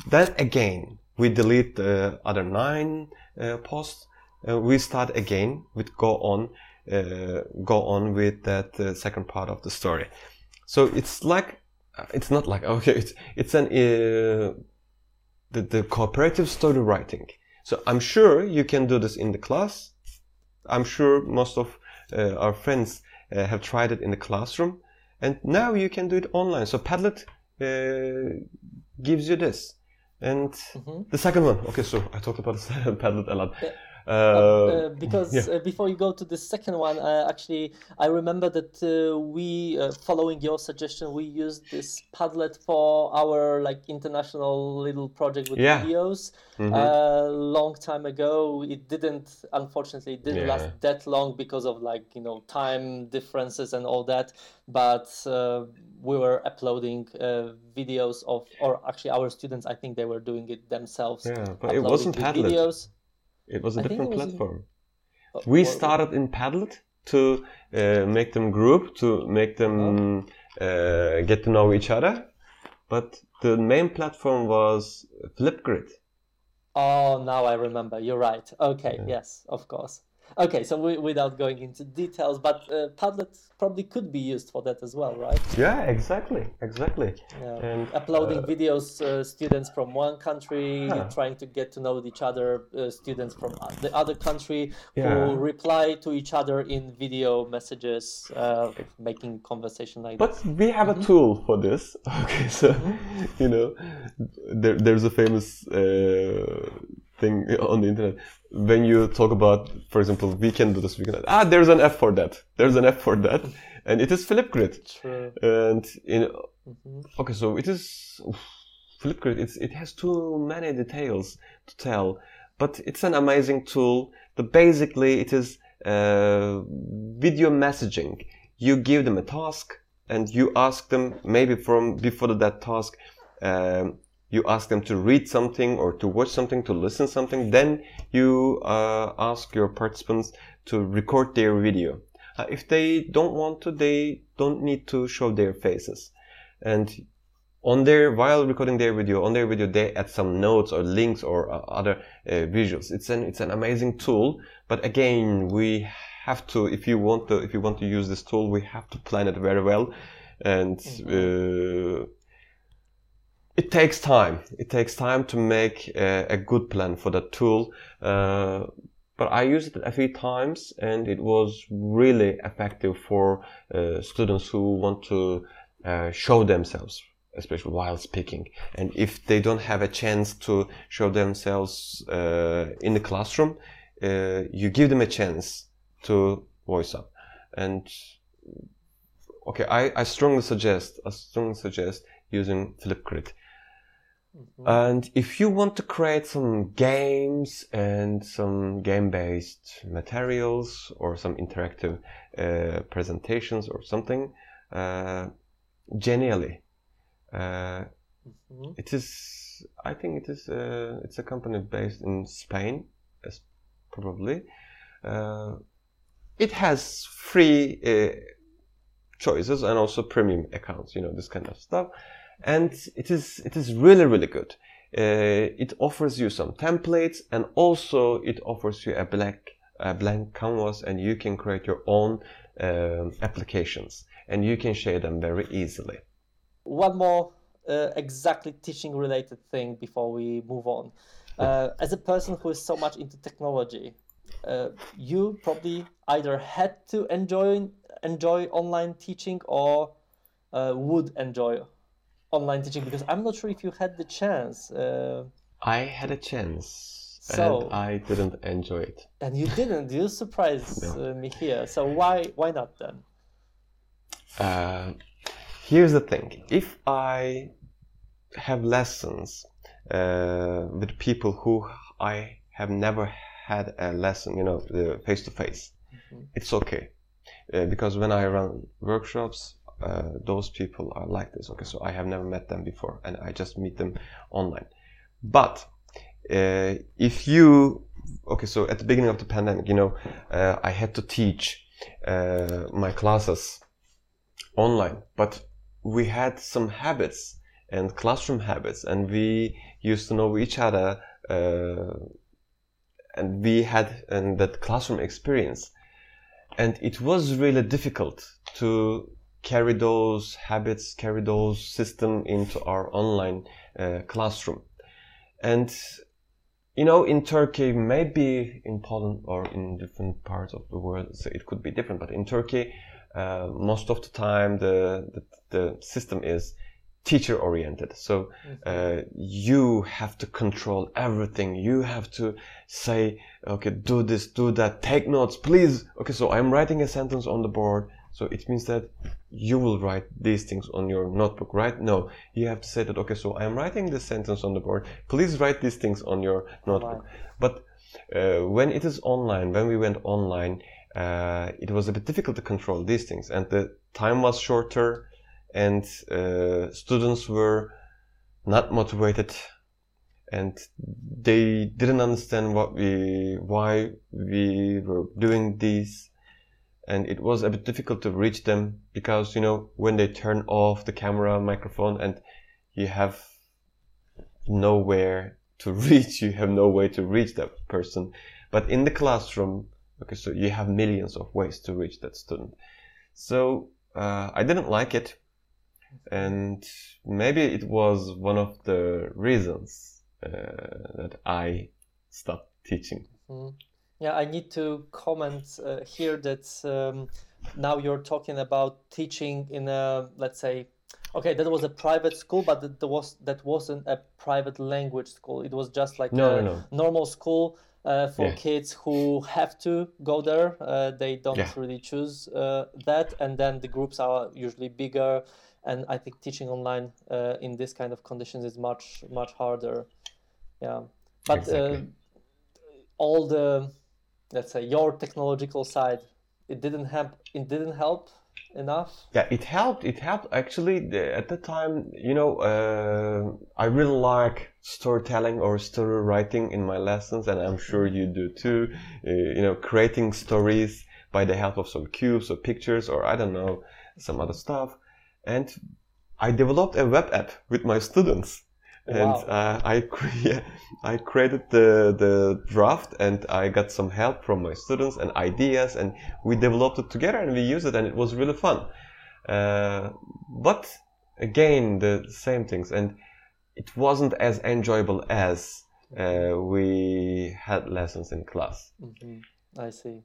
Then again, we delete the other nine uh, posts. Uh, we start again with go on uh, go on with that second part of the story. So it's like it's not like okay, it's it's an uh, the the cooperative story writing. So I'm sure you can do this in the class. I'm sure most of uh, our friends uh, have tried it in the classroom, and now you can do it online. So Padlet uh, gives you this. And Mhm. the second one, okay, so I talked about Padlet a lot. Yeah. Uh, Uh, because yeah. uh, before you go to the second one, uh, actually, I remember that uh, we, uh, following your suggestion, we used this Padlet for our like international little project with Yeah. videos a long time ago. It didn't, unfortunately, it didn't last that long because of like you know time differences and all that. But uh, we were uploading uh, videos of, or actually, our students, I think they were doing it themselves. yeah, but it wasn't Padlet. Videos. It was a I different it was in- platform. Uh, We what- started in Padlet to uh, make them group, to make them uh, get to know each other. But the main platform was Flipgrid. Oh, now I remember. You're right. Okay, Yeah. yes, of course. Okay, so we, without going into details, but uh, Padlet probably could be used for that as well, right? Yeah, exactly, exactly. Yeah. And Uploading uh, videos, uh, students from one country trying to get to know each other, uh, students from the other country Yeah. who reply to each other in video messages, uh, making conversation like that. But we have a tool for this. Okay, so you know, there, there's a famous uh, thing on the internet when you talk about, for example, we can do this, we can. Ah, there's an F for that. There's an F for that, and it is Flipgrid. True. And in Mhm. okay, so it is Flipgrid. It's it has too many details to tell, but it's an amazing tool. But basically, it is uh, video messaging. You give them a task, and you ask them maybe from before that task. Um, you ask them to read something or to watch something, to listen something. Then you uh, ask your participants to record their video. Uh, if they don't want to, they don't need to show their faces. And on their while recording their video, on their video they add some notes or links or uh, other uh, visuals. It's an it's an amazing tool. But again, we have to if you want to if you want to use this tool, we have to plan it very well, and. Uh, it takes time. It takes time to make a, a good plan for that tool. Uh, but I used it a few times and it was really effective for uh, students who want to uh, show themselves, especially while speaking. And if they don't have a chance to show themselves uh, in the classroom, uh, you give them a chance to voice up. And okay, I, I strongly suggest, I strongly suggest using Flipgrid. Mhm. And if you want to create some games and some game-based materials or some interactive uh, presentations or something, uh, Genially, uh, Mhm. it is. I think it is. Uh, it's a company based in Spain, as probably. Uh, it has free uh, choices and also premium accounts. You know this kind of stuff and it is it is really really good. Uh, it offers you some templates and also it offers you a black a blank canvas and you can create your own um, applications and you can share them very easily. One more uh, exactly teaching related thing before we move on. Uh, as a person who is so much into technology, uh, you probably either had to enjoy enjoy online teaching or uh, would enjoy online teaching because I'm not sure if you had the chance. Uh, I had a chance, So- and I didn't enjoy it. and you didn't. You surprised No. uh, me here. So why why not then? Uh, here's the thing: if I have lessons uh, with people who I have never had a lesson, you know, face to face, it's okay. Uh, because when I run workshops, uh, those people are like this. Okay, so I have never met them before, and I just meet them online. But uh, if you, okay, so at the beginning of the pandemic, you know, uh, I had to teach uh, my classes online, but we had some habits and classroom habits, and we used to know each other, uh, and we had and that classroom experience, and it was really difficult to carry those habits, carry those system into our online uh, classroom, and you know, in Turkey, maybe in Poland or in different parts of the world, so it could be different. But in Turkey, uh, most of the time, the the, the system is teacher oriented. So uh, you have to control everything. You have to say, okay, do this, do that, take notes, please. Okay, so I'm writing a sentence on the board. So it means that you will write these things on your notebook, right? No, you have to say that, okay, so I'm writing this sentence on the board. Please write these things on your notebook. But uh, when it is online, when we went online, uh, it was a bit difficult to control these things, and the time was shorter, and uh, students were not motivated, and they didn't understand what we, why we were doing these, and it was a bit difficult to reach them because you know when they turn off the camera, microphone, and you have nowhere to reach, you have no way to reach that person. But in the classroom, okay, so you have millions of ways to reach that student. So uh, I didn't like it, and maybe it was one of the reasons uh, that I stopped teaching. Mm. Yeah, I need to comment uh, here that um, now you're talking about teaching in a let's say okay that was a private school but that that was that wasn't a private language school it was just like No, a no, no. normal school uh, for Yeah. kids who have to go there uh, they don't Yeah. really choose uh, that and then the groups are usually bigger and i think teaching online uh, in this kind of conditions is much much harder yeah but Exactly. uh, all the let's say your technological side it didn't help it didn't help enough Yeah, it helped. It helped actually. At the time, you know, uh, I really like storytelling or story writing in my lessons, and I'm sure you do too. Uh, you know, creating stories by the help of some cubes or pictures or I don't know some other stuff. And I developed a web app with my students. And Wow. uh, I cre- I created the the draft and I got some help from my students and ideas and we developed it together and we used it and it was really fun. Uh, but again, the same things and it wasn't as enjoyable as uh, we had lessons in class. Mhm. i see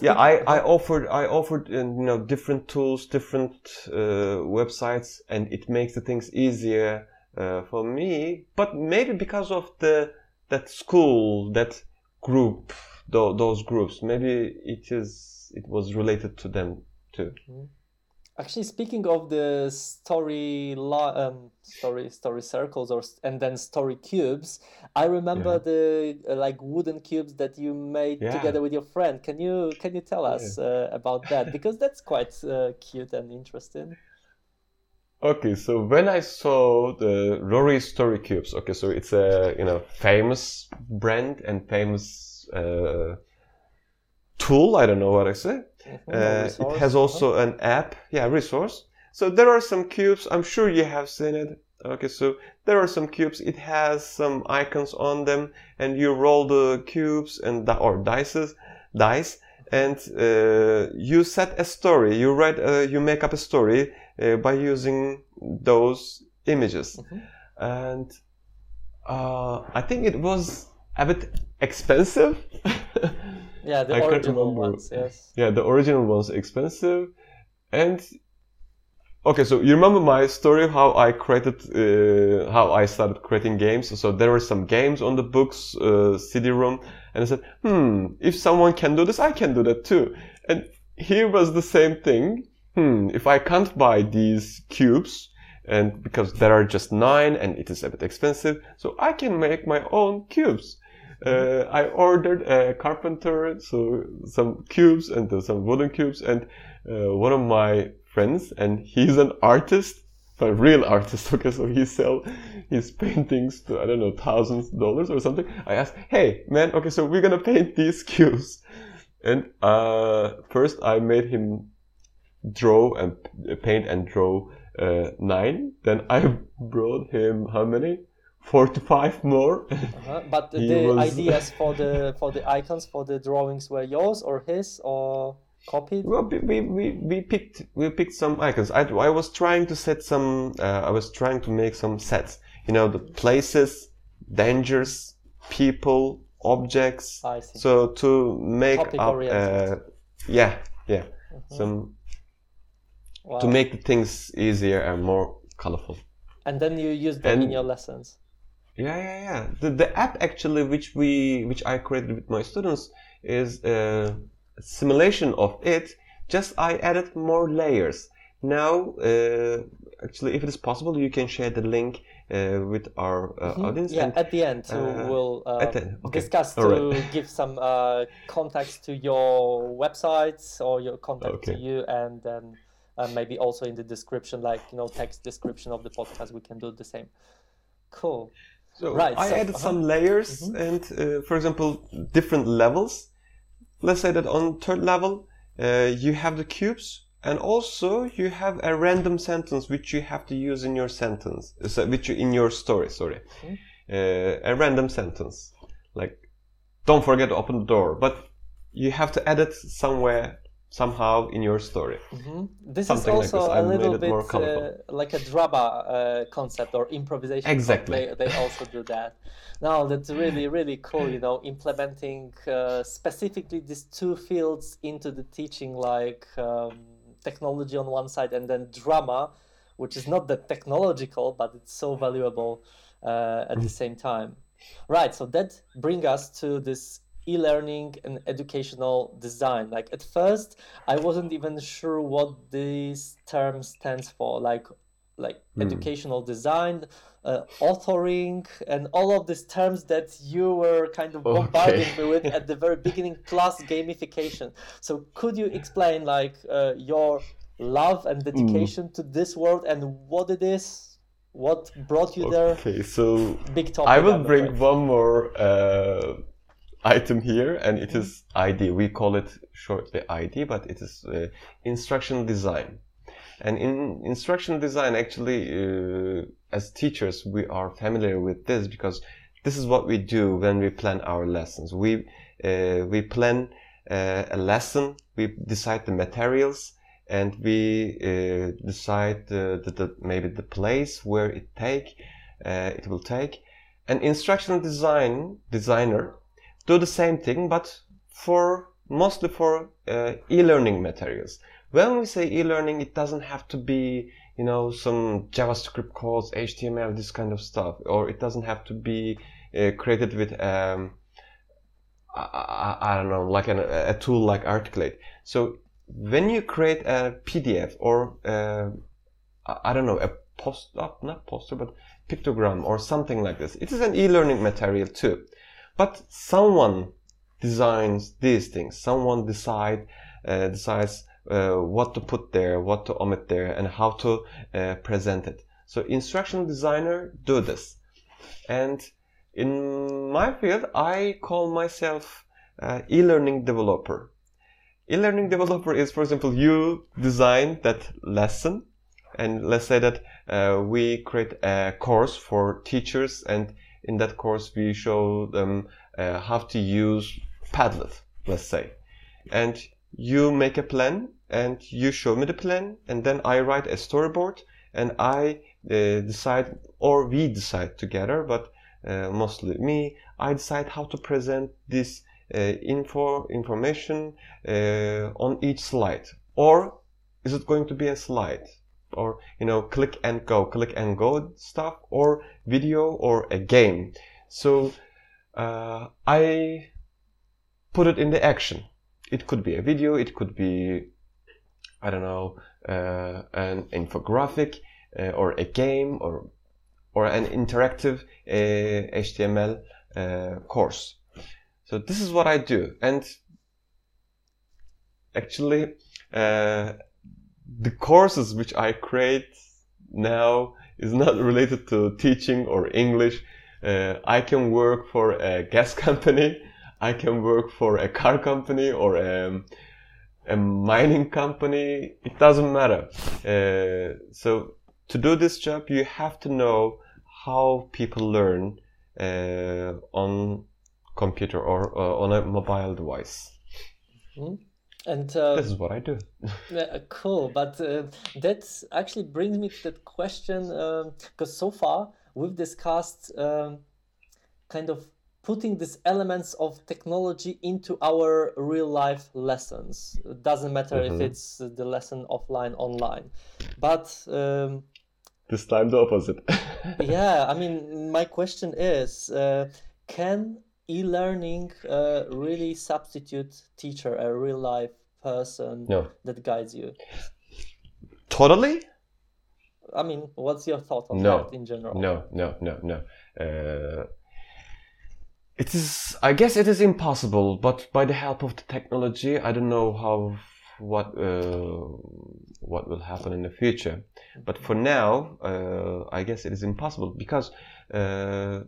Yeah, I, I offered I offered uh, you know different tools, different uh, websites, and it makes the things easier uh, for me. But maybe because of the that school, that group, tho- those groups, maybe it is it was related to them too. Actually, speaking of the story, um, story, story circles, or and then story cubes, I remember Yeah. the uh, like wooden cubes that you made Yeah. together with your friend. Can you can you tell us uh, about that? Because that's quite uh, cute and interesting. Okay, so when I saw the Rory Story Cubes, okay, so it's a you know famous brand and famous uh, tool. I don't know what I say. Uh, it has also an app, yeah, resource. So there are some cubes. I'm sure you have seen it. Okay, so there are some cubes. It has some icons on them, and you roll the cubes and or dices, dice, and uh, you set a story. You write, uh, you make up a story uh, by using those images, Mhm. and Uh, I think it was a bit expensive. Yeah, the I original ones. Yes. yeah, the original was expensive, and okay. So you remember my story how I created, uh, how I started creating games. So there were some games on the books uh, CD-ROM, and I said, hmm, if someone can do this, I can do that too. And here was the same thing. Hmm, if I can't buy these cubes, and because there are just nine and it is a bit expensive, so I can make my own cubes. Uh, I ordered a carpenter, so some cubes and uh, some wooden cubes, and uh, one of my friends, and he's an artist, a real artist. Okay, so he sell his paintings to I don't know thousands of dollars or something. I asked, hey man, okay, so we're gonna paint these cubes, and uh, first I made him draw and uh, paint and draw uh, nine. Then I brought him how many? Four to five more. Uh-huh. But the was- ideas for the for the icons for the drawings were yours or his or copied? Well, we, we, we, picked we picked some icons. I, I was trying to set some. Uh, I was trying to make some sets. You know, the places, dangers, people, objects. I see. So to make Topic up, uh, yeah, yeah, Mhm. some Wow. to make the things easier and more colorful. and then you use them in your lessons. Yeah, yeah, yeah. The the app actually, which we which I created with my students, is a simulation of it. Just I added more layers. Now, uh, actually, if it is possible, you can share the link uh, with our uh, Mhm. audience. Yeah, and- at the end, uh, we'll uh, the end, okay. discuss to right. give some uh, contacts to your websites or your contact to you, and then uh, maybe also in the description, like you know, text description of the podcast, we can do the same. Cool. So Right, I so- added uh-huh. some layers Mhm. and, uh, for example, different levels. Let's say that on third level, uh, you have the cubes, and also you have a random sentence which you have to use in your sentence, uh, so which you, in your story. Sorry, Mhm. uh, a random sentence like "Don't forget to open the door," but you have to add it somewhere, somehow in your story. hmm This Something like is also this. I a little it bit more uh, like a drama uh, concept or improvisation. Exactly. They, they also do that. Now that's really really cool. You know, implementing uh, specifically these two fields into the teaching, like um, technology on one side and then drama, which is not that technological, but it's so valuable uh, at the same time. Right. So that brings us to this e-learning and educational design. Like at first, I wasn't even sure what this term stands for. Like like Hmm. educational design, uh, authoring, and all of these terms that you were kind of bombarding Okay. me with at the very beginning, plus gamification. So could you explain like uh, your love and Hmm. dedication to this world and what it is? What brought you there? Okay, so Big topic. I will bring one more uh, item here, and it is ID. We call it shortly ID, but it is uh, instructional design. And in instructional design, actually, uh, as teachers, we are familiar with this because this is what we do when we plan our lessons. We uh, we plan uh, a lesson, we decide the materials, and we uh, decide the, the, the maybe the place where it take uh, it will take. An instructional design designer do the same thing, but for mostly for uh, e-learning materials. When we say e-learning, it doesn't have to be you know some JavaScript codes, HTML, this kind of stuff, or it doesn't have to be uh, created with um, I, I, don't know, like an, a tool like Articulate. So when you create a PDF or uh, I don't know a post not, not poster but pictogram or something like this, it is an e-learning material too. But someone designs these things. Someone decide uh, decides uh, what to put there, what to omit there, and how to uh, present it. So instructional designer do this, and in my field, I call myself uh, e-learning developer. E-learning developer is, for example, you design that lesson, and let's say that uh, we create a course for teachers, and in that course we show them uh, how to use Padlet, let's say, and you make a plan and you show me the plan, and then I write a storyboard, and I uh, decide, or we decide together, but uh, mostly me. I decide how to present this uh, info information uh, on each slide, or is it going to be a slide, or you know, click and go, click and go stuff, or video, or a game. So uh, I put it in the action. It could be a video, it could be I don't know, uh, an infographic uh, or a game or or an interactive uh, HTML uh, course. So this is what I do, and actually, uh, the courses which I create now is not related to teaching or English. Uh, I can work for a gas company. I can work for a car company or a um, a mining company, it doesn't matter. Uh, so to do this job, you have to know how people learn uh, on computer or uh, on a mobile device. Mm-hmm. And uh, this is what I do. yeah, cool, but uh, that actually brings me to that question because um, so far we've discussed um, kind of putting these elements of technology into our real life lessons. It doesn't matter mm-hmm. if it's the lesson offline, online. But um, this time the opposite. yeah, I mean, my question is uh, can e learning uh, really substitute teacher, a real life person no. that guides you? Totally? I mean, what's your thought on no. that in general? No, no, no, no. Uh, it is, I guess it is impossible, but by the help of the technology, I don't know how, what, uh, what will happen in the future. But for now, uh, I guess it is impossible because, uh,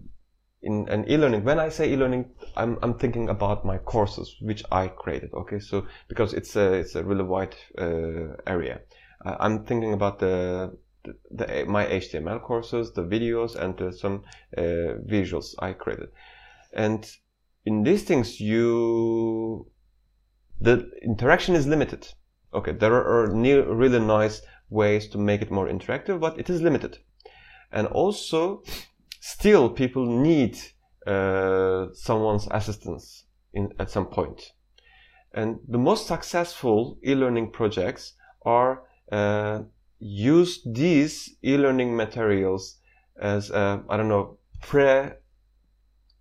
in an e-learning, when I say e-learning, I'm, I'm thinking about my courses, which I created. Okay. So, because it's a, it's a really wide, uh, area. Uh, I'm thinking about the, the, the, my HTML courses, the videos, and uh, some visuals I created. And in these things, you, the interaction is limited. Okay, there are really nice ways to make it more interactive, but it is limited. And also, still people need uh, someone's assistance in, at some point. And the most successful e-learning projects are uh, use these e-learning materials as uh, I don't know pre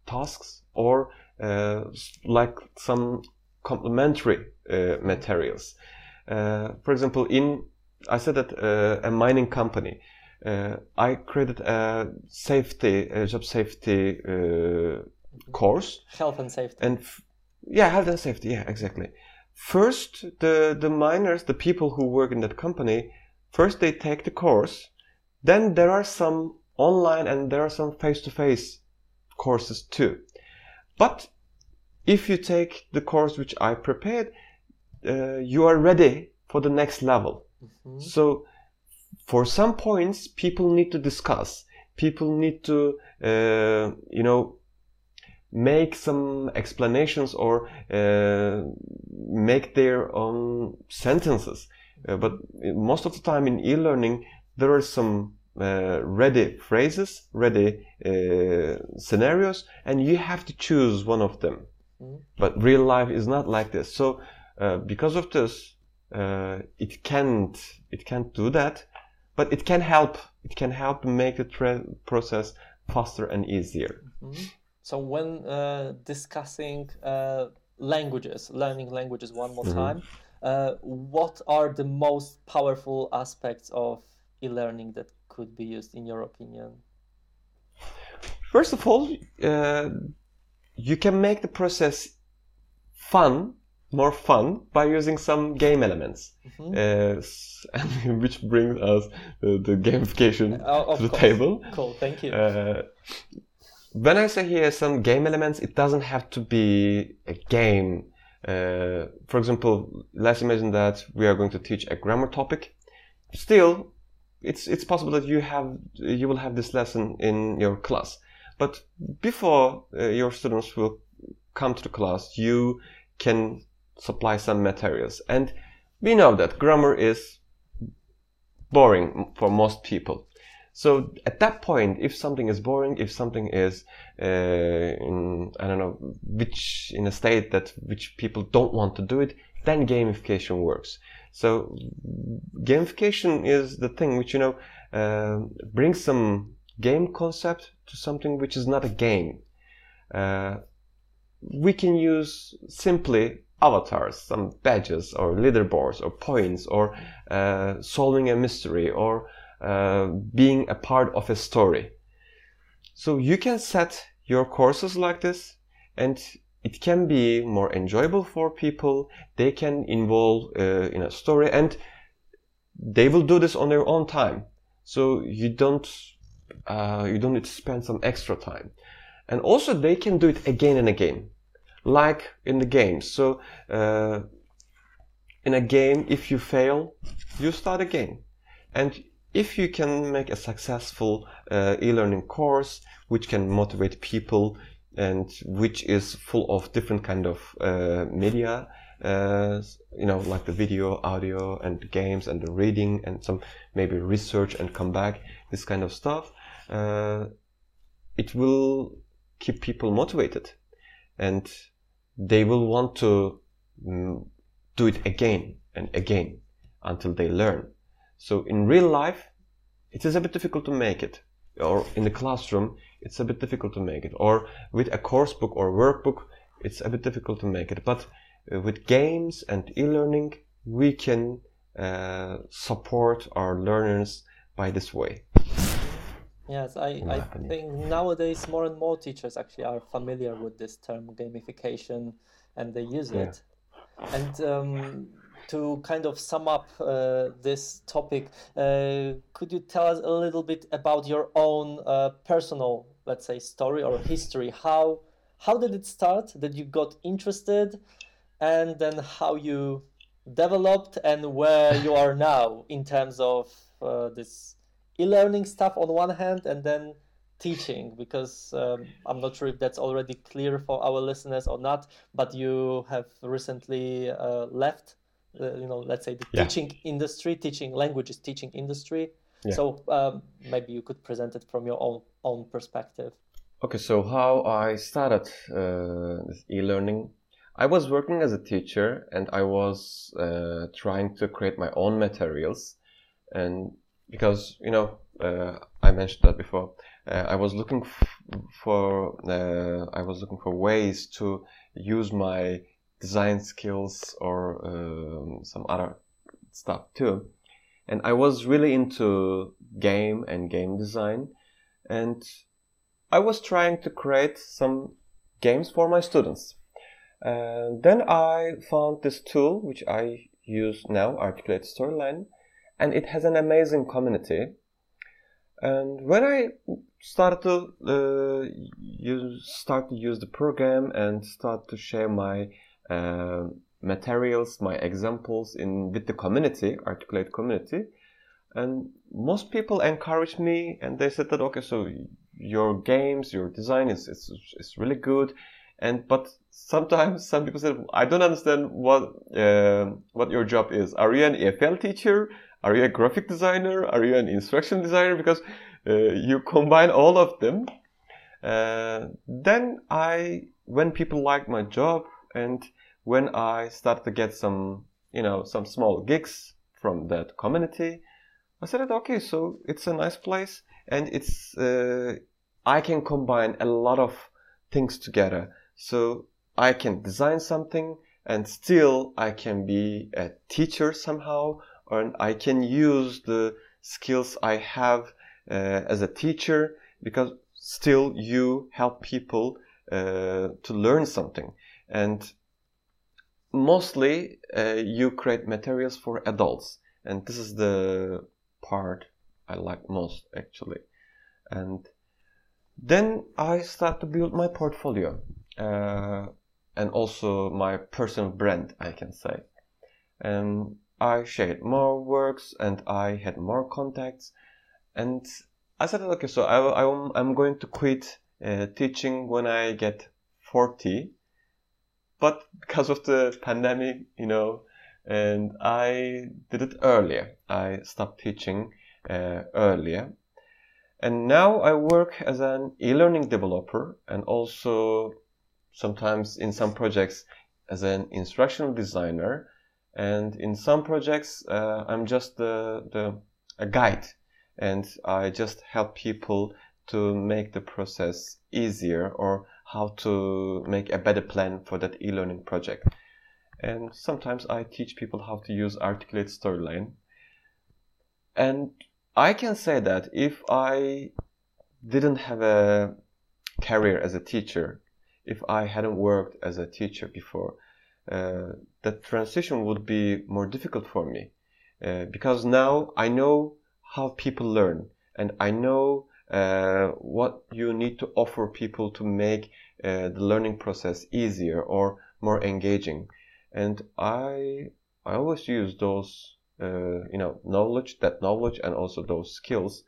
tasks or uh, like some complementary uh, materials. Uh, for example, in I said that a mining company. Uh, I created a safety, a job safety uh, course. Health and safety. And yeah, health and safety. Yeah, exactly. First, the the miners, the people who work in that company, first they take the course. Then there are some online and there are some face-to-face courses too. But if you take the course which I prepared, uh, you are ready for the next level. Mm-hmm. So for some points, people need to discuss. People need to, uh, you know, make some explanations or uh, make their own sentences. Uh, but most of the time in e-learning, there are some uh, ready phrases, ready uh, scenarios, and you have to choose one of them. Mm-hmm. But real life is not like this. So uh, because of this, uh, it can't it can't do that, but it can help. It can help make the tra- process faster and easier. Mm-hmm. So when uh, discussing uh, languages, learning languages one more mm-hmm. time, what are the most powerful aspects of e-learning that could be used in your opinion? First of all, uh, you can make the process fun, more fun, by using some game elements, mm-hmm. uh, which brings us the, the gamification uh, to the course. table. Cool, thank you. Uh, when I say here some game elements, it doesn't have to be a game. Uh, for example, let's imagine that we are going to teach a grammar topic. Still, it's it's possible that you have you will have this lesson in your class but before uh, your students will come to the class you can supply some materials and we know that grammar is boring for most people So at that point, if something is boring, if something is uh, in I don't know which in a state that which people don't want to do it, then gamification works. So gamification is the thing which you know uh, brings some game concept to something which is not a game. Uh, we can use simply avatars, some badges or leaderboards or points or uh, solving a mystery or uh, being a part of a story. So you can set your courses like this and it can be more enjoyable for people. They can involve uh, in a story and they will do this on their own time. So you don't, uh, you don't need to spend some extra time. And also they can do it again and again, like in the games. So, uh, in a game, if you fail, you start again. And if you can make a successful uh, e-learning course which can motivate people and which is full of different kind of uh, media uh, you know like the video audio and games and the reading and some maybe research and come back this kind of stuff uh, it will keep people motivated and they will want to mm, do it again and again until they learn so in real life, it is a bit difficult to make it. Or in the classroom, it's a bit difficult to make it. Or with a course book or workbook, it's a bit difficult to make it. But uh, with games and e-learning, we can uh, support our learners by this way. Yes, I, I think nowadays more and more teachers actually are familiar with this term gamification and they use yeah. it. And um, to kind of sum up uh, this topic, uh, could you tell us a little bit about your own uh, personal, let's say, story or history? How how did it start? That you got interested, and then how you developed and where you are now in terms of uh, this e-learning stuff on one hand, and then teaching because um, I'm not sure if that's already clear for our listeners or not, but you have recently uh, left uh, you know let's say the yeah. teaching industry teaching languages teaching industry yeah. so um, maybe you could present it from your own own perspective okay so how i started uh, this e-learning i was working as a teacher and i was uh, trying to create my own materials and because you know uh, i mentioned that before uh, i was looking for uh, i was looking for ways to use my design skills or um, some other stuff too. And I was really into game and game design. And I was trying to create some games for my students. Uh, then I found this tool, which I use now, Articulate Storyline, and it has an amazing community. And when I started to uh, use, start to use the program and start to share my uh, materials, my examples in with the community, Articulate community, and most people encouraged me and they said that okay, so your games, your design is is, is really good, and but sometimes some people said I don't understand what uh, what your job is. Are you an EFL teacher? Are you a graphic designer? Are you an instruction designer? Because uh, you combine all of them. Uh, then I, when people like my job and when I started to get some, you know, some small gigs from that community, I said, okay, so it's a nice place and it's, uh, I can combine a lot of things together. So I can design something and still I can be a teacher somehow, and I can use the skills I have uh, as a teacher because still you help people uh, to learn something. And mostly uh, you create materials for adults. And this is the part i like most actually. And then i start to build my portfolio uh, and also my personal brand i can say. And i shared more works and i had more contacts and i said okay so I, I, i'm going to quit uh, teaching when i get 40 but because of the pandemic, you know, and I did it earlier. I stopped teaching uh, earlier. And now I work as an e-learning developer and also sometimes in some projects as an instructional designer. And in some projects, uh, I'm just the, the a guide and I just help people to make the process easier or how to make a better plan for that e-learning project. And sometimes I teach people how to use Articulate Storyline. And I can say that if I didn't have a career as a teacher, if I hadn't worked as a teacher before, uh, that transition would be more difficult for me. Uh, because now I know how people learn and I know uh, what you need to offer people to make uh, the learning process easier or more engaging. And I I always use those uh, you know knowledge, that knowledge, and also those skills.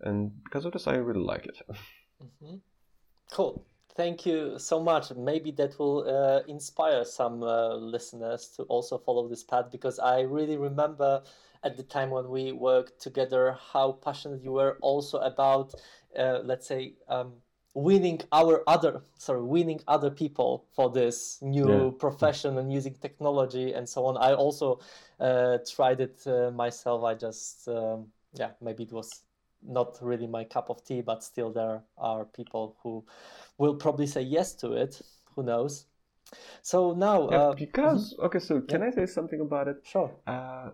And because of this, I really like it. Mm-hmm. Cool. Thank you so much. Maybe that will uh, inspire some uh, listeners to also follow this path because I really remember at the time when we worked together how passionate you were also about uh, let's say um, winning our other sorry winning other people for this new yeah. profession and using technology and so on i also uh, tried it uh, myself i just um, yeah maybe it was not really my cup of tea but still there are people who will probably say yes to it. Who knows? So now yeah, uh, because okay so can yeah. i say something about it? Sure. Uh,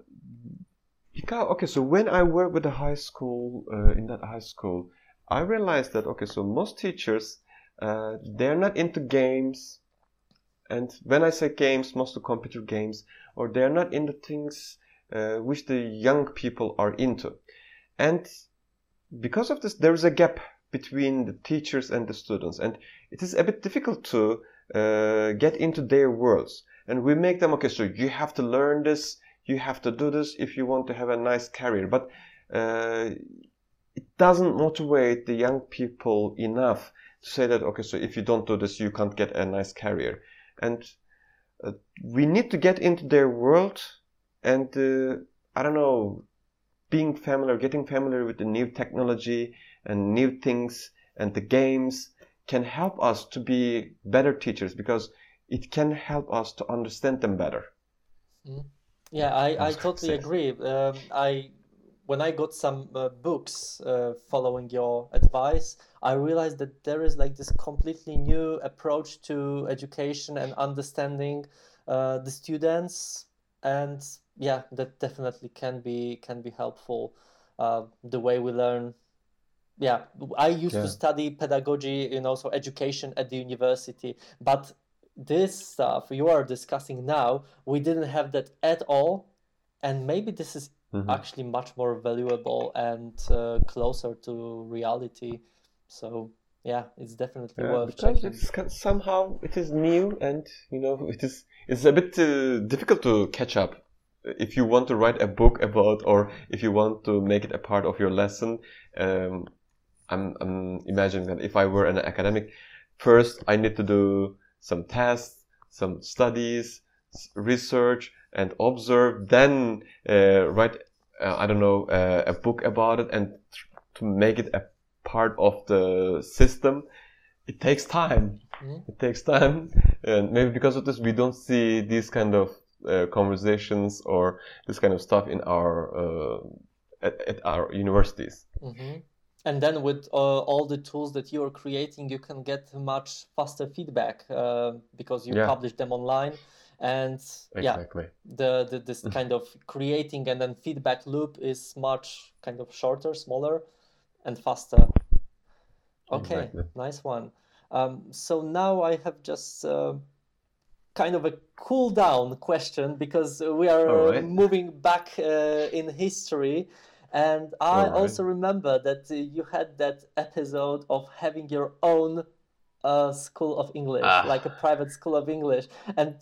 because okay, so when I worked with the high school, uh, in that high school, I realized that okay, so most teachers, uh, they're not into games, and when I say games, most of computer games, or they're not into things uh, which the young people are into, and because of this, there is a gap between the teachers and the students, and it is a bit difficult to uh, get into their worlds. And we make them okay, so you have to learn this you have to do this if you want to have a nice career. But uh, it doesn't motivate the young people enough to say that, okay, so if you don't do this, you can't get a nice career. And uh, we need to get into their world and, uh, I don't know, being familiar, getting familiar with the new technology and new things and the games can help us to be better teachers because it can help us to understand them better. Mm. Yeah, I, I totally agree. Um, I when I got some uh, books uh, following your advice, I realized that there is like this completely new approach to education and understanding uh, the students, and yeah, that definitely can be can be helpful. Uh, the way we learn. Yeah, I used yeah. to study pedagogy, you know, so education at the university, but this stuff you are discussing now, we didn't have that at all. And maybe this is mm-hmm. actually much more valuable and uh, closer to reality. So yeah, it's definitely yeah, worth checking. It's, somehow it is new and you know it is it's a bit uh, difficult to catch up if you want to write a book about or if you want to make it a part of your lesson. Um, I'm, I'm imagining that if I were an academic, first I need to do some tests, some studies, research, and observe. Then uh, write, uh, I don't know, uh, a book about it, and to make it a part of the system. It takes time. Mm-hmm. It takes time, and maybe because of this, we don't see these kind of uh, conversations or this kind of stuff in our uh, at, at, our universities. Mm-hmm and then with uh, all the tools that you are creating you can get much faster feedback because you yeah. publish them online and exactly. yeah the, the this kind of creating and then feedback loop is much kind of shorter smaller and faster okay exactly. nice one um, so now i have just uh, kind of a cool down question because we are right. moving back uh, in history and I right. also remember that uh, you had that episode of having your own uh, school of English, ah. like a private school of English. And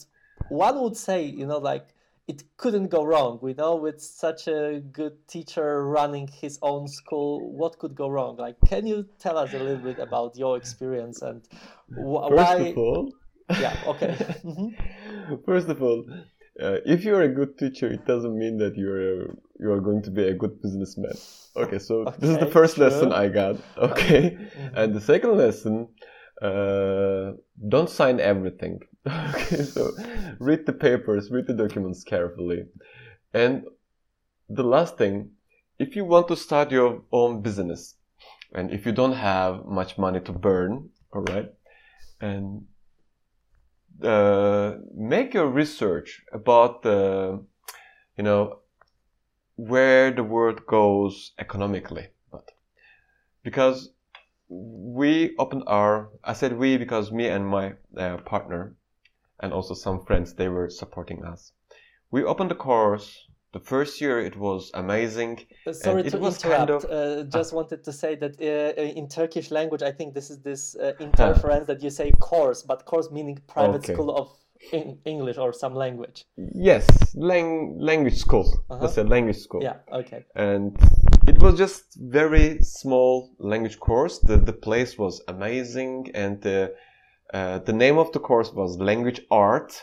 one would say, you know, like it couldn't go wrong. We know with such a good teacher running his own school, what could go wrong? Like, can you tell us a little bit about your experience and wh- First why? Of all, yeah. Okay. First of all, uh, if you're a good teacher, it doesn't mean that you're you are going to be a good businessman. Okay, so okay, this is the first sure. lesson I got. Okay, mm-hmm. and the second lesson, uh, don't sign everything. okay, so read the papers, read the documents carefully, and the last thing, if you want to start your own business, and if you don't have much money to burn, all right, and uh, make your research about the, you know, where the world goes economically. But because we opened our, I said we because me and my uh, partner and also some friends, they were supporting us. We opened the course the first year it was amazing. Uh, sorry to interrupt. Kind of, uh, just uh, wanted to say that uh, uh, in Turkish language, I think this is this uh, interference that you say course, but course meaning private okay. school of English or some language. Yes, lang- language school. Uh-huh. That's a language school. Yeah. Okay. And it was just very small language course. The the place was amazing, and the the name of the course was language art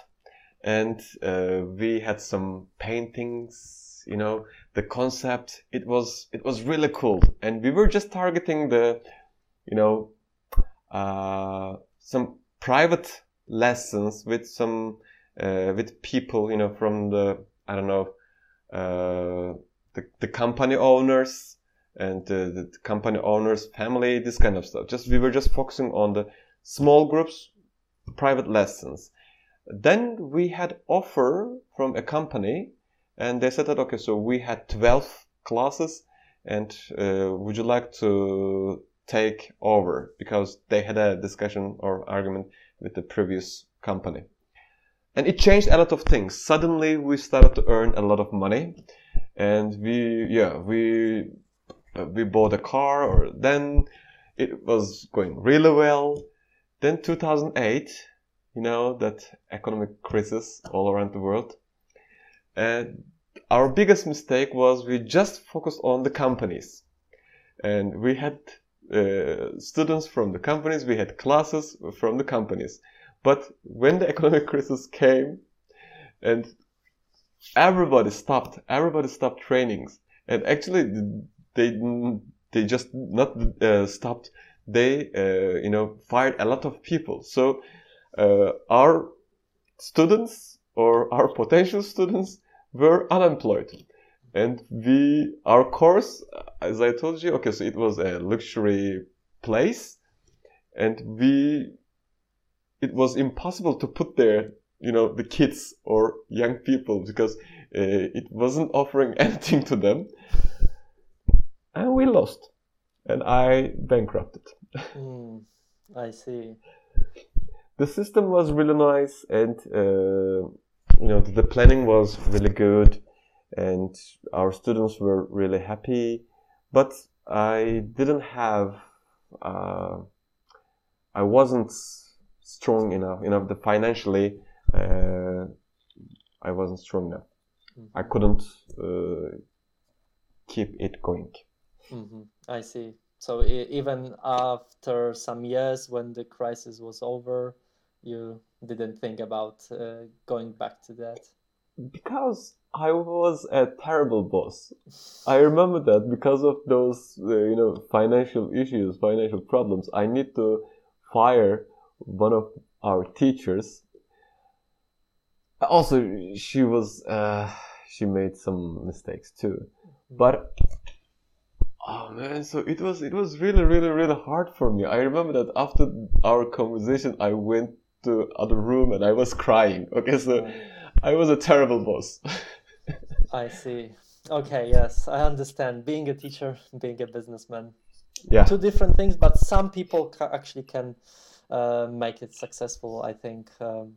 and uh, we had some paintings you know the concept it was it was really cool. And we were just targeting the you know uh, some private lessons with some uh, with people you know from the i don't know uh, the, the company owners and the company owners family this kind of stuff. Just we were just focusing on the small groups private lessons then we had offer from a company and they said that, okay, so we had 12 classes and uh, would you like to take over? Because they had a discussion or argument with the previous company. And it changed a lot of things. Suddenly we started to earn a lot of money and we, yeah, we, uh, we bought a car or then it was going really well. Then 2008, you know, that economic crisis all around the world. And our biggest mistake was we just focused on the companies. And we had uh, students from the companies, we had classes from the companies. But when the economic crisis came and everybody stopped, everybody stopped trainings. And actually, they, they just not uh, stopped, they, uh, you know, fired a lot of people. So our students or our potential students were unemployed. And we, our course, as I told you, okay, so it was a luxury place and we, it was impossible to put there, you know, the kids or young people because uh, it wasn't offering anything to them. And we lost. And I bankrupted. Mm, I see the system was really nice and uh, you know the planning was really good and our students were really happy but i didn't have uh, i wasn't strong enough enough the financially uh, i wasn't strong enough mm-hmm. i couldn't uh, keep it going mm-hmm. i see so even after some years when the crisis was over you didn't think about uh, going back to that? Because I was a terrible boss. I remember that because of those, uh, you know, financial issues, financial problems, I need to fire one of our teachers. Also, she was, uh, she made some mistakes too. But Oh man, so it was it was really really really hard for me. I remember that after our conversation, I went to other room and I was crying. Okay, so I was a terrible boss. I see. Okay, yes, I understand. Being a teacher, being a businessman, yeah, two different things. But some people ca- actually can uh, make it successful. I think um,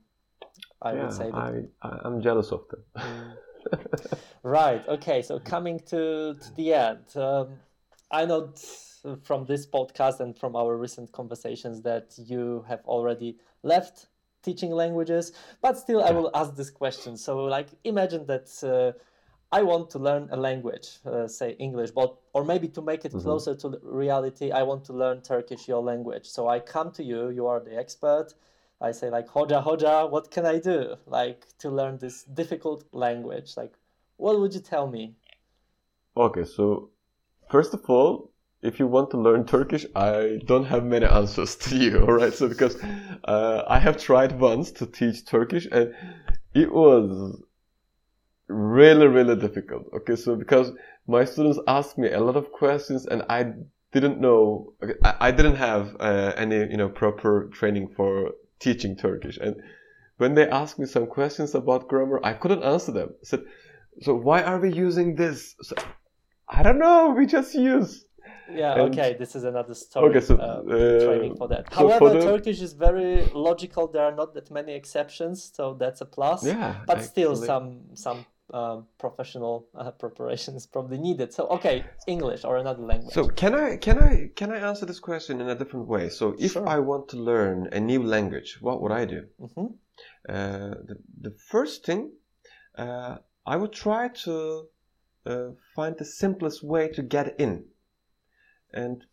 I yeah, would say that. I I'm jealous of them. Mm. right. Okay. So coming to to the end, um, I know from this podcast and from our recent conversations that you have already left teaching languages, but still I will ask this question. So like imagine that uh, I want to learn a language, uh, say English, but or maybe to make it mm-hmm. closer to reality, I want to learn Turkish, your language. So I come to you, you are the expert. I say like Hoja Hoja, what can I do like to learn this difficult language? Like, what would you tell me? Okay, so first of all, if you want to learn Turkish, I don't have many answers to you. All right, so because uh, I have tried once to teach Turkish and it was really really difficult. Okay, so because my students asked me a lot of questions and I didn't know, I, I didn't have uh, any you know proper training for teaching Turkish and when they asked me some questions about grammar, I couldn't answer them. I said, so why are we using this? So, I don't know. We just use yeah, and okay, this is another story. Okay, so uh, training for that. So However, for the... Turkish is very logical. There are not that many exceptions, so that's a plus. Yeah, but actually. still, some some um, professional uh, preparation is probably needed. So, okay, English or another language. So, can I can I can I answer this question in a different way? So, if sure. I want to learn a new language, what would I do? Mm-hmm. Uh, the, the first thing, uh, I would try to uh, find the simplest way to get in and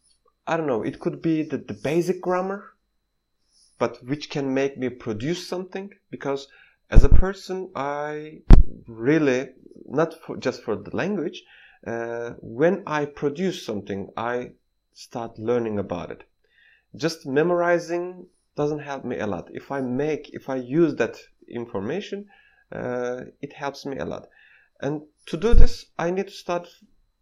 I don't know, it could be the, the basic grammar, but which can make me produce something because as a person, I really, not for, just for the language, uh, when I produce something, I start learning about it. Just memorizing doesn't help me a lot. If I make, if I use that information, uh, it helps me a lot. And to do this, I need to start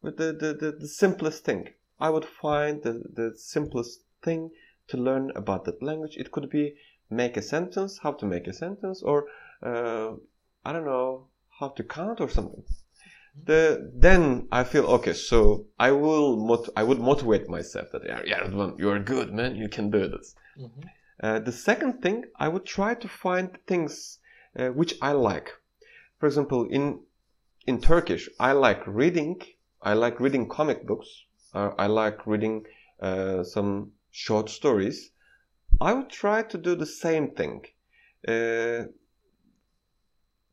with the, the, the, the simplest thing. I would find the, the simplest thing to learn about that language. It could be make a sentence, how to make a sentence, or uh, I don't know how to count or something. The then I feel okay. So I will mot- I would motivate myself that yeah, yeah, you're good, man. You can do this. Mm-hmm. Uh, the second thing I would try to find things uh, which I like. For example, in in Turkish, I like reading. I like reading comic books uh, I like reading uh, some short stories. I would try to do the same thing uh,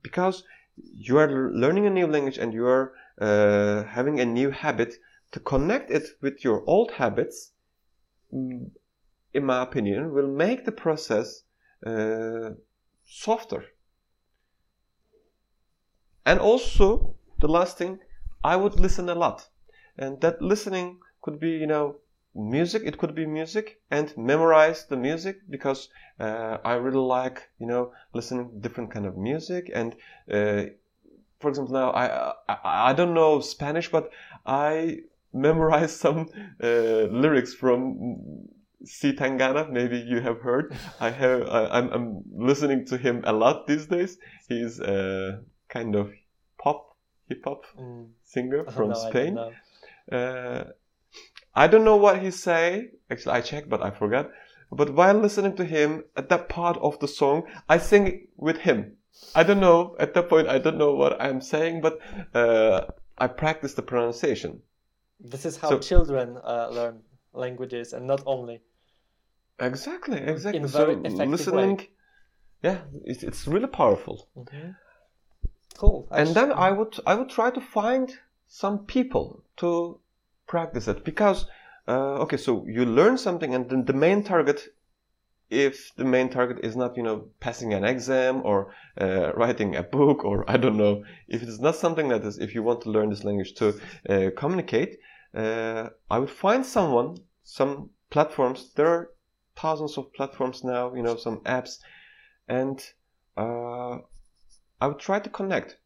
because you are learning a new language and you are uh, having a new habit. To connect it with your old habits mm, in my opinion will make the process uh, softer. And also the last thing i would listen a lot and that listening could be you know music it could be music and memorize the music because uh, i really like you know listening different kind of music. And uh, for example now I, I, I don't know spanish but i memorize some uh, lyrics from C Tangana maybe you have heard. I have I, am I'm, I'm listening to him a lot these days. He's a kind of pop hip hop mm. singer from spain uh, I don't know what he say. Actually, I checked, but I forgot. But while listening to him at that part of the song, I sing with him. I don't know at that point. I don't know what I'm saying, but uh, I practice the pronunciation. This is how so, children uh, learn languages, and not only. Exactly, exactly. In a very so effective listening, way. yeah, it's, it's really powerful. Mm-hmm. Cool. Actually. And then I would I would try to find some people to practice it because uh, okay so you learn something and then the main target if the main target is not you know passing an exam or uh, writing a book or i don't know if it is not something that is if you want to learn this language to uh, communicate uh, i would find someone some platforms there are thousands of platforms now you know some apps and uh, i would try to connect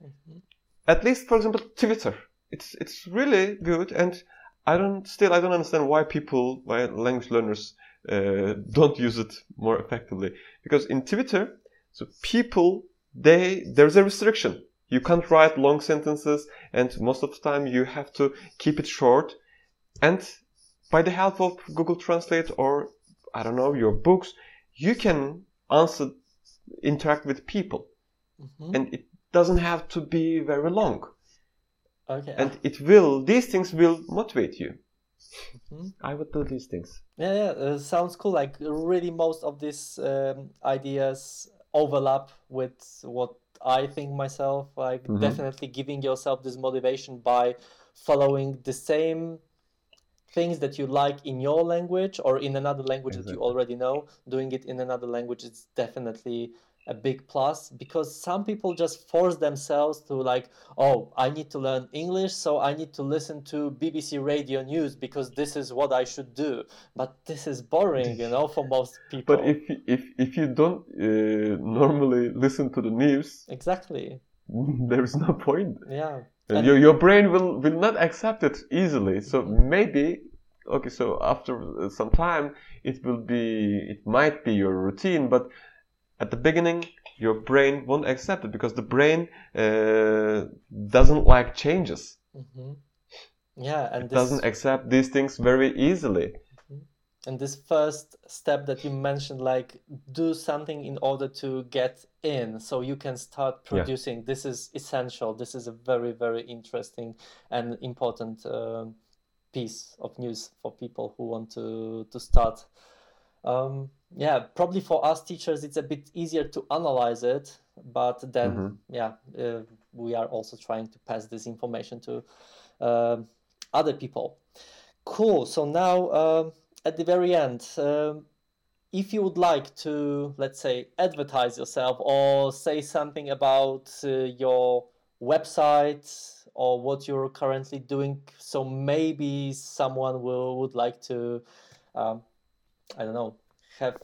mm-hmm. At least for example twitter it's it's really good, and I don't still I don't understand why people, why language learners uh, don't use it more effectively. Because in Twitter, so people they there's a restriction. You can't write long sentences, and most of the time you have to keep it short. And by the help of Google Translate or I don't know your books, you can answer, interact with people, mm-hmm. and it doesn't have to be very long. Okay. And it will, these things will motivate you. Mm-hmm. I would do these things. Yeah, yeah, uh, sounds cool. Like really, most of these um, ideas overlap with what I think myself. Like Mhm. definitely giving yourself this motivation by following the same things that you like in your language or in another language that you already know, doing it in another language is definitely a big plus because some people just force themselves to like, oh, I need to learn English, so I need to listen to BBC radio news because this is what I should do. But this is boring, you know, for most people. But if if if you don't uh, normally listen to the news, exactly, there is no point. yeah. And And- your your brain will will not accept it easily. So maybe okay. So after uh, some time, it will be it might be your routine, but at the beginning, your brain won't accept it because the brain uh, doesn't like changes. hmm Yeah, and It this doesn't accept these things very easily. and this first step that you mentioned, like do something in order to get in, so you can start Yeah. producing. This is essential. This is a very, very interesting and important um, piece of news for people who want to to start. Um, yeah, probably for us teachers, it's a bit easier to analyze it, but then Mhm. yeah, uh, we are also trying to pass this information to um other people. Cool. So now, um, at the very end, um, if you would like to, let's say, advertise yourself or say something about uh, your website or what you're currently doing, so maybe someone will would like to, um, I don't know, have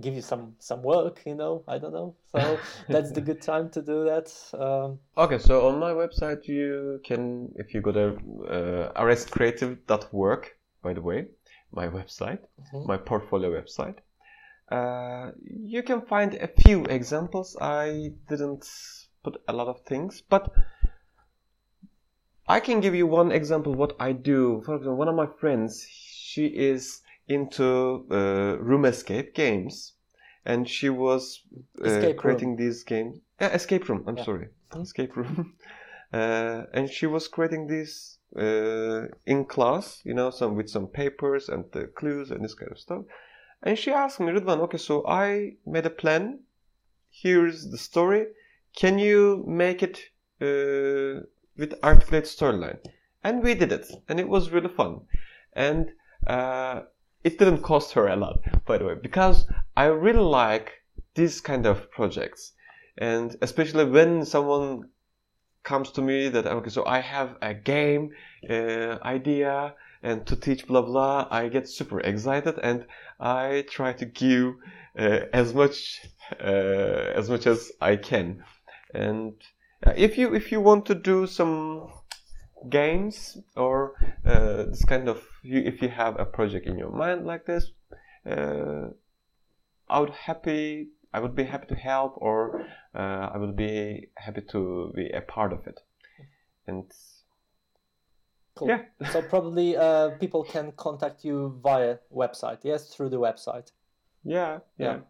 give you some some work, you know, I don't know. So that's the good time to do that. Um, Okay, so on my website you can, if you go to uh, arrestcreative.work, by the way, my website, Mhm. my portfolio website, uh, you can find a few examples. I didn't put a lot of things, but I can give you one example what I do. For example, one of my friends, she is into uh, room escape games, and she was uh, creating these games. Yeah, escape room. I'm Yeah. sorry, Mhm. escape room. uh, and she was creating these uh, in class, you know, some with some papers and the clues and this kind of stuff. And she asked me, Ridvan, okay, so I made a plan. Here's the story. Can you make it uh, with articulate storyline? And we did it, and it was really fun. And uh, it didn't cost her a lot, by the way, because I really like these kind of projects, and especially when someone comes to me that okay, so I have a game uh, idea and to teach blah blah, I get super excited and I try to give uh, as much uh, as much as I can. And uh, if you if you want to do some games or uh, this kind of you, if you have a project in your mind like this, uh, I would happy I would be happy to help or uh, I would be happy to be a part of it. And Cool. Yeah. so probably uh, people can contact you via website. Yes, through the website. yeah, yeah,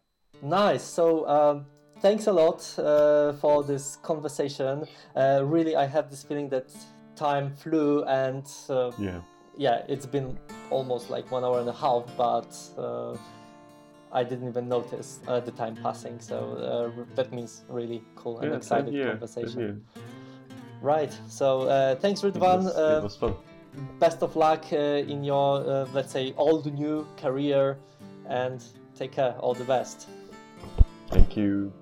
Nice. So um, thanks a lot uh, for this conversation. Uh, really, I have this feeling that time flew, and uh, yeah. yeah, it's been almost like one hour and a half, but uh, I didn't even notice uh, the time passing. So uh, that means really cool and yeah, excited here, conversation. here. Right. So uh, thanks, It was, Uh, it was fun. best of luck uh, in your, uh, let's say, old new career, and take care. All the best. Thank you.